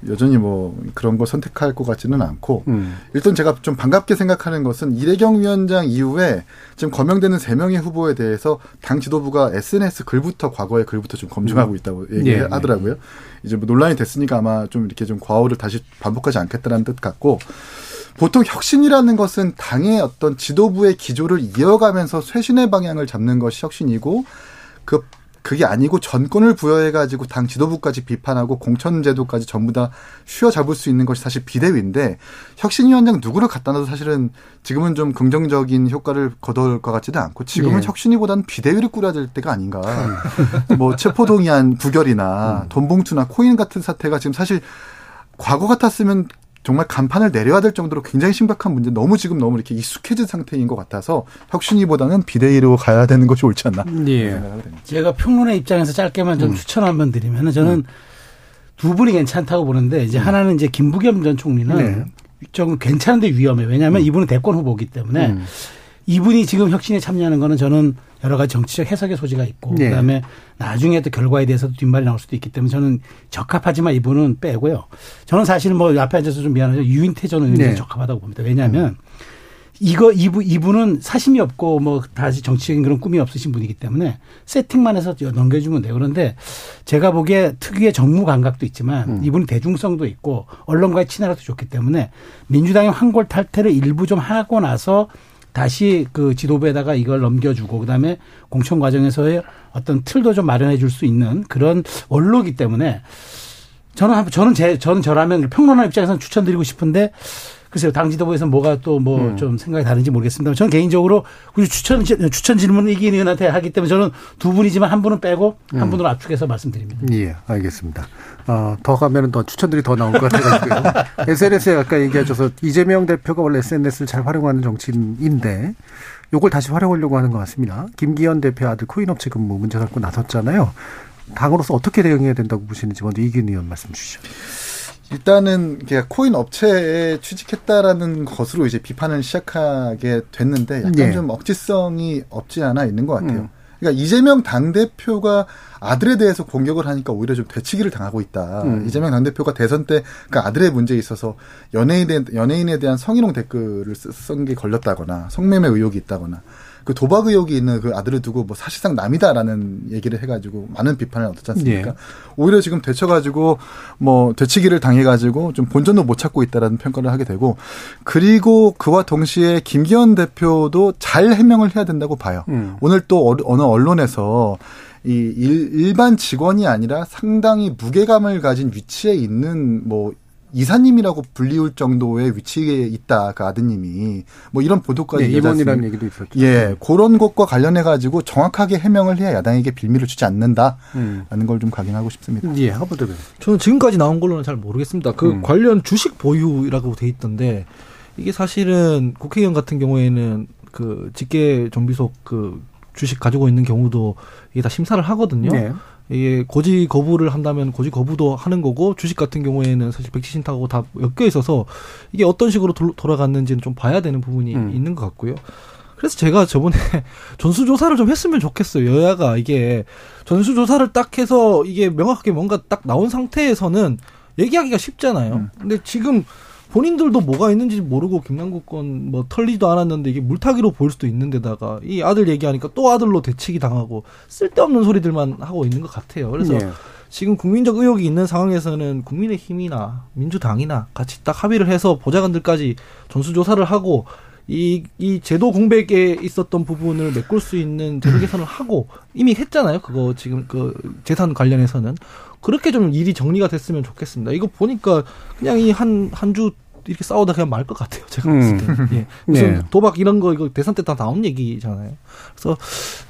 여전히 뭐 그런 거 선택할 것 같지는 않고 음. 일단 제가 좀 반갑게 생각하는 것은 이래경 위원장 이후에 지금 거명되는 세 명의 후보에 대해서 당 지도부가 SNS 글부터 과거의 글부터 좀 검증하고 있다고 예, 얘기하더라고요. 이제 뭐 논란이 됐으니까 아마 좀 이렇게 좀 과오를 다시 반복하지 않겠다는 뜻 같고 보통 혁신이라는 것은 당의 어떤 지도부의 기조를 이어가면서 쇄신의 방향을 잡는 것이 혁신이고 그 그게 아니고 전권을 부여해가지고 당 지도부까지 비판하고 공천제도까지 전부 다 휘어잡을 수 있는 것이 사실 비대위인데 혁신위원장 누구를 갖다 놔도 사실은 지금은 좀 긍정적인 효과를 거둘 것 같지는 않고 지금은 예. 혁신위보다는 비대위를 꾸려야 될 때가 아닌가. 뭐 체포동의안 부결이나 돈봉투나 코인 같은 사태가 지금 사실 과거 같았으면 정말 간판을 내려야 될 정도로 굉장히 심각한 문제 너무 지금 너무 이렇게 익숙해진 상태인 것 같아서 혁신위보다는 비대위로 가야 되는 것이 옳지 않나 예. 생각하게 됩니다. 제가 평론의 입장에서 짧게만 음. 좀 추천 한번 드리면은 저는 두 분이 괜찮다고 보는데 이제 하나는 이제 김부겸 전 총리는 음. 네. 좀 괜찮은데 위험해. 요 왜냐하면 이분은 대권 후보기 때문에 음. 이분이 지금 혁신에 참여하는 거는 저는 여러 가지 정치적 해석의 소지가 있고 네. 그다음에 나중에 또 결과에 대해서도 뒷말이 나올 수도 있기 때문에 저는 적합하지만 이분은 빼고요. 저는 사실 뭐 앞에 앉아서 좀 미안하죠. 유인태 전 의원이 네. 적합하다고 봅니다. 왜냐하면 이거 이분 이분은 사심이 없고 뭐 다시 정치적인 그런 꿈이 없으신 분이기 때문에 세팅만 해서 넘겨주면 돼요. 그런데 제가 보기에 특유의 정무 감각도 있지만 음. 이분이 대중성도 있고 언론과의 친화력도 좋기 때문에 민주당의 황골 탈퇴를 일부 좀 하고 나서 다시 그 지도부에다가 이걸 넘겨주고 그다음에 공천 과정에서의 어떤 틀도 좀 마련해 줄 수 있는 그런 원로기 때문에 저는 한- 저는 제 저는 저라면 평론가 입장에서는 추천드리고 싶은데 글쎄요 당 지도부에서 뭐가 또뭐 음. 좀 생각이 다른지 모르겠습니다. 저는 개인적으로 그 추천 추천 질문을 이기인 의원한테 하기 때문에 저는 두 분이지만 한 분은 빼고 한 분으로 압축해서 말씀드립니다. 예, 알겠습니다. 어, 더 가면은 더 추천들이 더 나올 것 같아가지고요. SNS에 아까 얘기하셔서 이재명 대표가 원래 SNS를 잘 활용하는 정치인인데 요걸 다시 활용하려고 하는 것 같습니다. 김기현 대표 아들 코인업체 근무 문제 갖고 나섰잖아요. 당으로서 어떻게 대응해야 된다고 보시는지 먼저 이기은 의원 말씀 주시죠. 일단은 코인 업체에 취직했다라는 것으로 이제 비판을 시작하게 됐는데 약간 네. 좀 억지성이 없지 않아 있는 것 같아요. 음. 그러니까 이재명 당대표가 아들에 대해서 공격을 하니까 오히려 좀 되치기를 당하고 있다. 음. 이재명 당대표가 대선 때 그 아들의 문제에 있어서 연예인에, 연예인에 대한 성희롱 댓글을 쓴 게 걸렸다거나 성매매 의혹이 있다거나 그 도박 의혹이 있는 그 아들을 두고 뭐 사실상 남이다라는 얘기를 해가지고 많은 비판을 얻었지 않습니까? 예. 오히려 지금 되쳐가지고 뭐 되치기를 당해가지고 좀 본전도 못 찾고 있다라는 평가를 하게 되고 그리고 그와 동시에 김기현 대표도 잘 해명을 해야 된다고 봐요. 음. 오늘 또 어- 어느 언론에서 이 일, 일반 직원이 아니라 상당히 무게감을 가진 위치에 있는 뭐 이사님이라고 불리울 정도의 위치에 있다 그 아드님이 뭐 이런 보도까지 네, 않습니까? 얘기도 있었죠. 예, 그런 것과 관련해 가지고 정확하게 해명을 해야 야당에게 빌미를 주지 않는다라는 음. 걸좀 각인하고 싶습니다. 예, 하버드 대 저는 지금까지 나온 걸로는 잘 모르겠습니다. 그 음. 관련 주식 보유라고 돼 있던데 이게 사실은 국회의원 같은 경우에는 그 직계 정비속 그 주식 가지고 있는 경우도 이게 다 심사를 하거든요. 네. 이게 고지 거부를 한다면 고지 거부도 하는 거고 주식 같은 경우에는 사실 백지 신탁하고 다 엮여 있어서 이게 어떤 식으로 돌- 돌아갔는지는 좀 봐야 되는 부분이 음. 있는 것 같고요. 그래서 제가 저번에 전수조사를 좀 했으면 좋겠어요. 여야가 이게 전수조사를 딱 해서 이게 명확하게 뭔가 딱 나온 상태에서는 얘기하기가 쉽잖아요. 음. 근데 지금 본인들도 뭐가 있는지 모르고 김남국 건 뭐 털리지도 않았는데 이게 물타기로 보일 수도 있는데다가 이 아들 얘기하니까 또 아들로 대치기 당하고 쓸데없는 소리들만 하고 있는 것 같아요. 그래서 예. 지금 국민적 의혹이 있는 상황에서는 국민의힘이나 민주당이나 같이 딱 합의를 해서 보좌관들까지 전수조사를 하고 이, 이 제도 공백에 있었던 부분을 메꿀 수 있는 제도 개선을 하고 이미 했잖아요. 그거 지금 그 재산 관련해서는. 그렇게 좀 일이 정리가 됐으면 좋겠습니다. 이거 보니까 그냥 이 한, 한 주 이렇게 싸우다 그냥 말 것 같아요. 제가 봤을 때. 예. 무슨 네. 도박 이런 거 이거 대선 때 다 나온 얘기잖아요. 그래서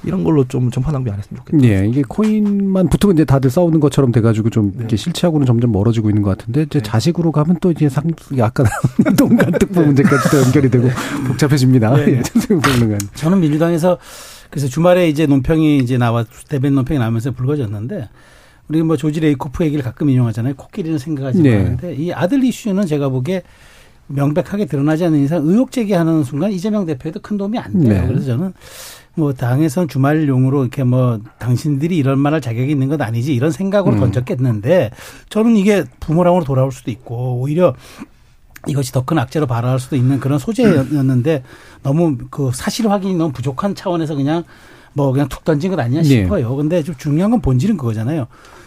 이런 걸로 좀 전파 낭비 안 했으면 좋겠다. 예, 이게 코인만 붙으면 이제 다들 싸우는 것처럼 돼가지고 좀 이렇게 실체하고는 점점 멀어지고 있는 것 같은데 이제 자식으로 가면 또 이제 상 아까 나온 동간 특보 문제까지 또 연결이 되고 복잡해집니다. 네. 예. 저는 민주당에서 그래서 주말에 이제 논평이 이제 나와 대변 논평이 나오면서 불거졌는데 우리 뭐 조지 레이코프 얘기를 가끔 인용하잖아요. 코끼리는 생각하지 네. 말는데 이 아들 이슈는 제가 보기에 명백하게 드러나지 않는 이상 의혹 제기하는 순간 이재명 대표에도 큰 도움이 안 돼요. 네. 그래서 저는 뭐 당에선 주말용으로 이렇게 뭐 당신들이 이런 말할 자격이 있는 건 아니지 이런 생각으로 음. 던졌겠는데 저는 이게 부메랑으로 돌아올 수도 있고 오히려 이것이 더 큰 악재로 발화할 수도 있는 그런 소재였는데 너무 그 사실 확인이 너무 부족한 차원에서 그냥 뭐 그냥 툭 던진 것 아니냐 네. 싶어요. 근데 좀 중요한 건 본질은 그거잖아요.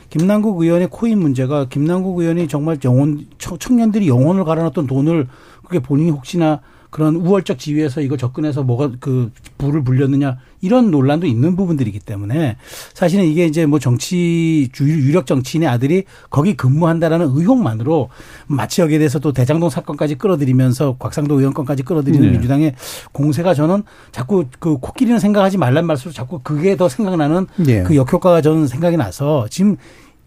김남국 의원의 코인 문제가 김남국 의원이 정말 영혼 청- 청년들이 영혼을 갈아넣었던 돈을 그게 본인이 혹시나 그런 우월적 지위에서 이거 접근해서 뭐가 그 부를 불렸느냐 이런 논란도 있는 부분들이기 때문에 사실은 이게 이제 뭐 정치 주- 유력 정치인의 아들이 거기 근무한다라는 의혹만으로 마치 여기에 대해서 또 대장동 사건까지 끌어들이면서 곽상도 의원 건까지 끌어들이는 네. 민주당의 공세가 저는 자꾸 그 코끼리는 생각하지 말란 말수록 자꾸 그게 더 생각나는 예. 그 역효과가 저는 생각이 나서 지금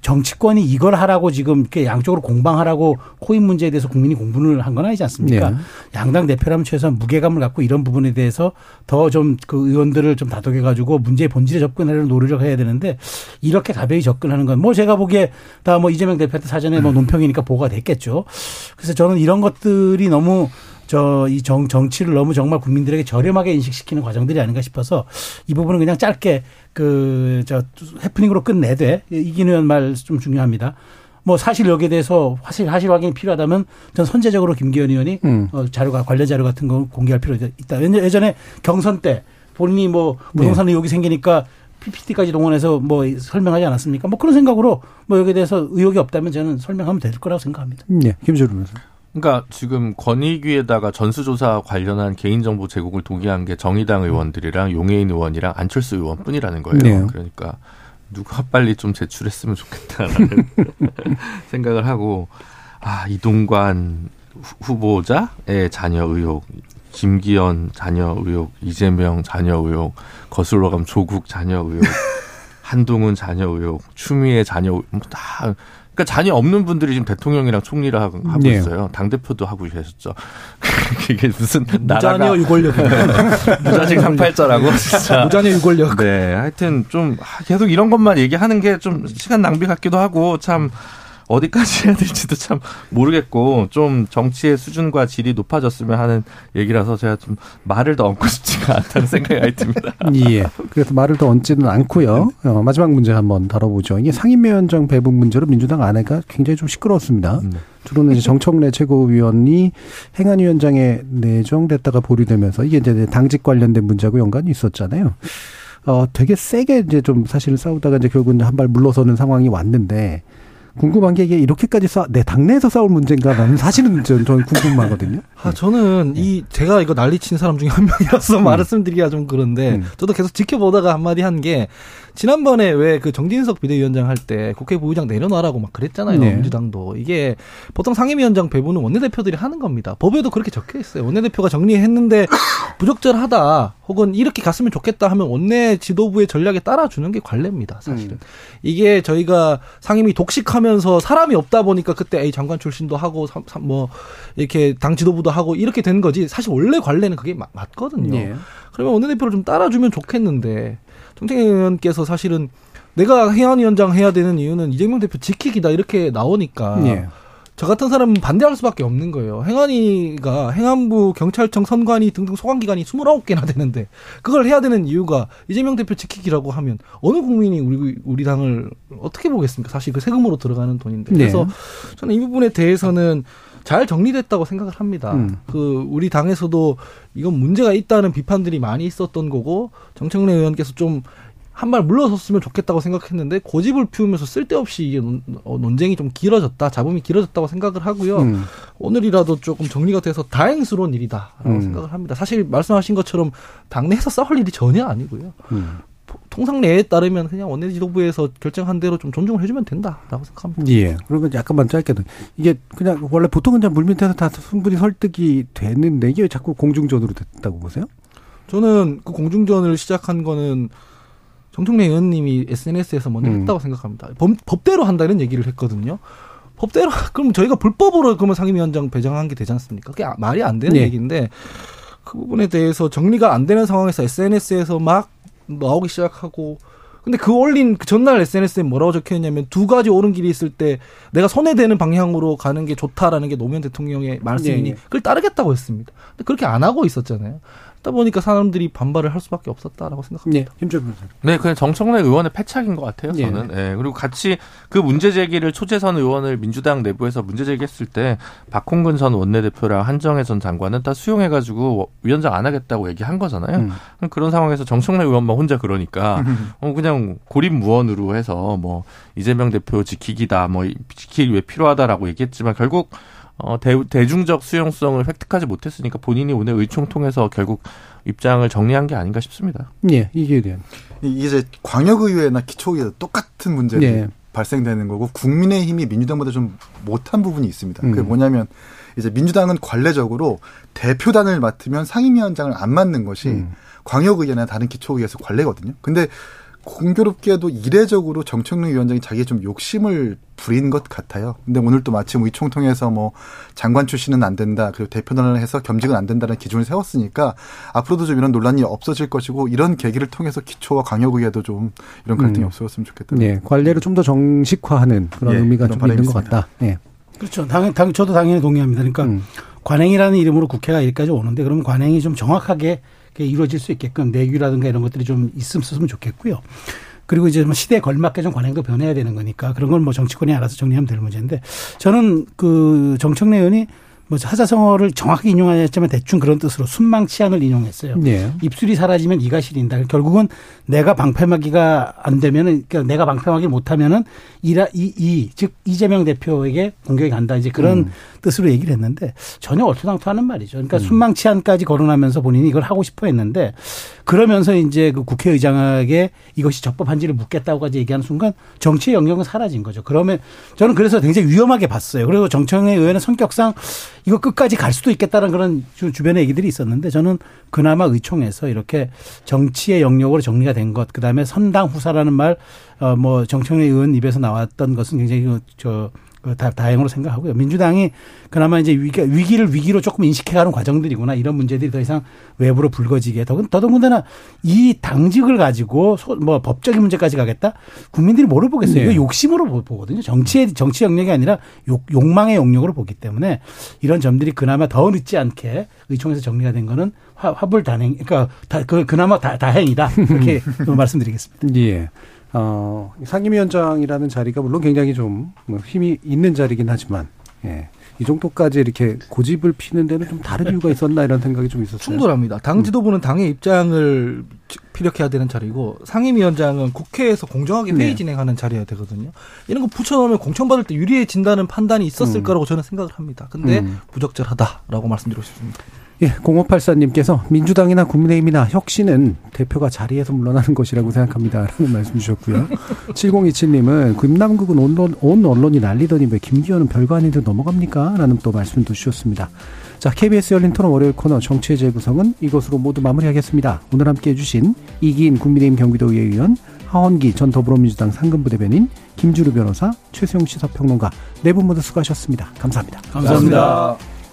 정치권이 이걸 하라고 지금 이렇게 양쪽으로 공방하라고 코인 문제에 대해서 국민이 공분을 한 건 아니지 않습니까? 네. 양당 대표라면 최소한 무게감을 갖고 이런 부분에 대해서 더 좀 그 의원들을 좀 다독여 가지고 문제의 본질에 접근하려는 노력을 해야 되는데 이렇게 가벼이 접근하는 건 뭐 제가 보기에 다 뭐 이재명 대표한테 사전에 뭐 논평이니까 보고가 됐겠죠. 그래서 저는 이런 것들이 너무 저 이 정 정치를 너무 정말 국민들에게 저렴하게 인식시키는 과정들이 아닌가 싶어서 이 부분은 그냥 짧게 그 저 해프닝으로 끝내되 이기는 말좀 중요합니다. 뭐 사실 여기에 대해서 사실 사실 확인이 필요하다면 전 선제적으로 김기현 의원이 음. 어, 자료가 관련 자료 같은 거 공개할 필요가 있다. 왜냐- 예전에 경선 때 본인이 뭐 부동산 의혹이 생기니까 PPT까지 동원해서 뭐 설명하지 않았습니까? 뭐 그런 생각으로 뭐 여기에 대해서 의혹이 없다면 저는 설명하면 될 거라고 생각합니다. 예, 김주름 변호사. 그러니까 지금 권익위에다가 전수조사 관련한 개인정보 제공을 동의한 게 정의당 의원들이랑 용해인 의원이랑 안철수 의원뿐이라는 거예요. 네. 그러니까 누가 빨리 좀 제출했으면 좋겠다라는 생각을 하고 아 이동관 후- 후보자의 자녀 의혹, 김기현 자녀 의혹, 이재명 자녀 의혹, 거슬러 가면 조국 자녀 의혹, 한동훈 자녀 의혹, 추미애 자녀 의혹, 뭐다 그러니까 자녀 없는 분들이 지금 대통령이랑 총리를 하고, 하고 네. 있어요. 당 대표도 하고 계셨죠. 이게 무슨 나라가 무자녀 유권력. 무자식 상팔자라고 진짜. 무자녀 유권력. 네, 하여튼 좀 아, 계속 이런 것만 얘기하는 게 좀 시간 낭비 같기도 하고 참 어디까지 해야 될지도 참 모르겠고 좀 정치의 수준과 질이 높아졌으면 하는 얘기라서 제가 좀 말을 더 얹고 싶지가 않다는 생각이 많이 듭니다. 예. 그래서 말을 더 얹지는 않고요. 어, 마지막 문제 한번 다뤄보죠. 이게 상임위원장 배분 문제로 민주당 안에가 굉장히 좀 시끄러웠습니다. 네. 주로는 이제 정청래 최고위원이 행안위원장에 내정됐다가 보류되면서 이게 이제 당직 관련된 문제하고 연관이 있었잖아요. 어, 되게 세게 이제 좀 사실 싸우다가 이제 결국은 한 발 물러서는 상황이 왔는데 궁금한 게 이게 이렇게까지 싸, 내 당내에서 싸울 문제인가라는 사실은 저- 저는 궁금하거든요. 아, 저는 이 제가 이거 난리 친 사람 중에 한 명이라서 말씀드리기가 좀 그런데 음. 저도 계속 지켜보다가 한마디 한 게 지난번에 왜 그 정진석 비대위원장 할 때 국회 부의장 내려놔라고 막 그랬잖아요. 네. 민주당도 이게 보통 상임위원장 배분은 원내대표들이 하는 겁니다. 법에도 그렇게 적혀 있어요. 원내대표가 정리했는데 부적절하다 혹은 이렇게 갔으면 좋겠다 하면 원내 지도부의 전략에 따라주는 게 관례입니다. 사실은 이게 저희가 상임위 독식하면서 사람이 없다 보니까 그때 에이 장관 출신도 하고 삼- 삼- 뭐 이렇게 당 지도부도 하고 이렇게 된 거지. 사실 원래 관례는 그게 맞, 맞거든요. 예. 그러면 원내대표를 좀 따라주면 좋겠는데 정태경 의원께서 사실은 내가 해안위원장 해야 되는 이유는 이재명 대표 지키기다 이렇게 나오니까 예. 저 같은 사람은 반대할 수밖에 없는 거예요. 행안위가 행안부, 경찰청, 선관위 등등 소관기관이 29개나 되는데 그걸 해야 되는 이유가 이재명 대표 지키기라고 하면 어느 국민이 우리 우리 당을 어떻게 보겠습니까? 사실 그 세금으로 들어가는 돈인데. 그래서 네. 저는 이 부분에 대해서는 잘 정리됐다고 생각을 합니다. 음. 그 우리 당에서도 이건 문제가 있다는 비판들이 많이 있었던 거고 정청래 의원께서 좀 한 발 물러섰으면 좋겠다고 생각했는데 고집을 피우면서 쓸데없이 이게 논- 어, 논쟁이 좀 길어졌다, 잡음이 길어졌다고 생각을 하고요. 음. 오늘이라도 조금 정리가 돼서 다행스러운 일이다라고 음. 생각을 합니다. 사실 말씀하신 것처럼 당내에서 싸울 일이 전혀 아니고요. 음. 통상례에 따르면 그냥 원내 지도부에서 결정한 대로 좀 존중을 해주면 된다라고 생각합니다. 예. 그러면 약간만 짧게도 이게 그냥 원래 보통은 그냥 물밑에서 다 충분히 설득이 되는데 이게 왜 자꾸 공중전으로 됐다고 보세요? 저는 그 공중전을 시작한 거는 정청래 의원님이 SNS에서 먼저 음. 했다고 생각합니다. 법, 법대로 한다 이런 얘기를 했거든요. 법대로 그럼 저희가 불법으로 그러면 상임위원장 배정한 게 되지 않습니까? 그게 아- 말이 안 되는 네. 얘기인데 그 부분에 대해서 정리가 안 되는 상황에서 SNS에서 막 나오기 시작하고 근데 그 올린 그 전날 SNS에 뭐라고 적혀 있냐면 두 가지 옳은 길이 있을 때 내가 손에 대는 방향으로 가는 게 좋다라는 게 노무현 대통령의 말씀이니 네, 네. 그걸 따르겠다고 했습니다. 근데 그렇게 안 하고 있었잖아요. 그러다 보니까 사람들이 반발을 할 수밖에 없었다라고 생각합니다. 네. 김철 변호사. 네, 그냥 정청래 의원의 패착인 것 같아요. 예. 저는. 예. 그리고 같이 그 문제 제기를 초재선 의원을 민주당 내부에서 문제 제기했을 때 박홍근 전 원내대표랑 한정혜 전 장관은 다 수용해가지고 위원장 안 하겠다고 얘기한 거잖아요. 음. 그런 상황에서 정청래 의원만 혼자 그러니까 어, 그냥 고립무원으로 해서 뭐 이재명 대표 지키기다, 뭐 지키기 왜 필요하다라고 얘기했지만 결국 어, 대, 대중적 수용성을 획득하지 못했으니까 본인이 오늘 의총 통해서 결국 입장을 정리한 게 아닌가 싶습니다. 예. 이게 대한. 이- 이제 광역의회나 기초의회도 똑같은 문제가 네. 발생되는 거고 국민의힘이 민주당보다 좀 못한 부분이 있습니다. 그게 음. 뭐냐면 이제 민주당은 관례적으로 대표단을 맡으면 상임위원장을 안 맡는 것이 음. 광역의회나 다른 기초의회에서 관례거든요. 근데 공교롭게도 이례적으로 정청래 위원장이 자기의 좀 욕심을 부린 것 같아요. 근데 오늘 또 마침 의총 통해서 뭐 장관 출신은 안 된다. 그리고 대표단을 해서 겸직은 안 된다는 기준을 세웠으니까 앞으로도 좀 이런 논란이 없어질 것이고 이런 계기를 통해서 기초와 광역의회도 좀 이런 갈등이 음. 없어졌으면 좋겠다. 네. 관례를 좀 더 정식화하는 그런 예, 의미가 그런 좀 있는 바람이 것 있습니다. 같다. 예. 그렇죠. 당, 당, 저도 당연히 동의합니다. 그러니까 음. 관행이라는 이름으로 국회가 여기까지 오는데 그러면 관행이 좀 정확하게 이렇게 이루어질 수 있게끔 내규라든가 이런 것들이 좀 있으면 좋겠고요. 그리고 이제 뭐 시대에 걸맞게 좀 관행도 변해야 되는 거니까 그런 건뭐 정치권이 알아서 정리하면 될 문제인데 저는 그 정청래 의원이 뭐 사자성어를 정확히 인용하였지만 대충 그런 뜻으로 순망치안을 인용했어요. 예. 입술이 사라지면 이가 시린다. 결국은 내가 방패막이가 안 되면은 그러니까 내가 방패막이를 못하면은 이라 이이즉 이재명 대표에게 공격이 간다. 이제 그런 음. 뜻으로 얘기를 했는데 전혀 얼토당토하는 말이죠. 그러니까 순망치안까지 거론하면서 본인이 이걸 하고 싶어 했는데 그러면서 이제 그 국회의장에게 이것이 적법한지를 묻겠다고까지 얘기하는 순간 정치의 영역은 사라진 거죠. 그러면 저는 그래서 굉장히 위험하게 봤어요. 그리고 정청래 의원의 성격상 이거 끝까지 갈 수도 있겠다는 그런 주- 주변의 얘기들이 있었는데 저는 그나마 의총에서 이렇게 정치의 영역으로 정리가 된 것, 그 다음에 선당 후사라는 말, 어, 뭐 정청래 의원 입에서 나왔던 것은 굉장히 그, 저, 그 다, 다행으로 생각하고요. 민주당이 그나마 이제 위기, 위기를 위기로 조금 인식해가는 과정들이구나 이런 문제들이 더 이상 외부로 불거지게 더군 더더군다나 이 당직을 가지고 소, 뭐 법적인 문제까지 가겠다 국민들이 뭐를 보겠어요? 네. 이거 욕심으로 보- 보거든요. 정치의 정치 영역이 아니라 욕, 욕망의 영역으로 보기 때문에 이런 점들이 그나마 더 늦지 않게 의총에서 정리가 된 거는 화, 화불 단행, 그러니까 다, 그, 그나마 다, 다행이다 이렇게 좀 말씀드리겠습니다. 예. 어, 상임위원장이라는 자리가 물론 굉장히 좀뭐 힘이 있는 자리긴 하지만, 예. 이 정도까지 이렇게 고집을 피는 데는 좀 다른 이유가 있었나 이런 생각이 좀 있었어요. 충돌합니다. 당 지도부는 당의 입장을 피력해야 되는 자리고 상임위원장은 국회에서 공정하게 회의 네. 진행하는 자리여야 되거든요. 이런 거 붙여놓으면 공천받을 때 유리해진다는 판단이 있었을 음. 거라고 저는 생각을 합니다. 근데 음. 부적절하다라고 말씀드리고 싶습니다. 예, 0584님께서 민주당이나 국민의힘이나 혁신은 대표가 자리에서 물러나는 것이라고 생각합니다. 라는 말씀 주셨고요. 7027님은 김남국은 온, 언론- 온 언론이 난리더니 왜 김기현은 별거 아닌 듯 넘어갑니까? 라는 또 말씀도 주셨습니다. 자, KBS 열린 토론 월요일 코너 정치의 재구성은 이것으로 모두 마무리하겠습니다. 오늘 함께 해주신 이기인 국민의힘 경기도의회 의원, 하원기 전 더불어민주당 상근부 대변인, 김주루 변호사, 최수영 시사평론가 네 분 모두 수고하셨습니다. 감사합니다. 감사합니다.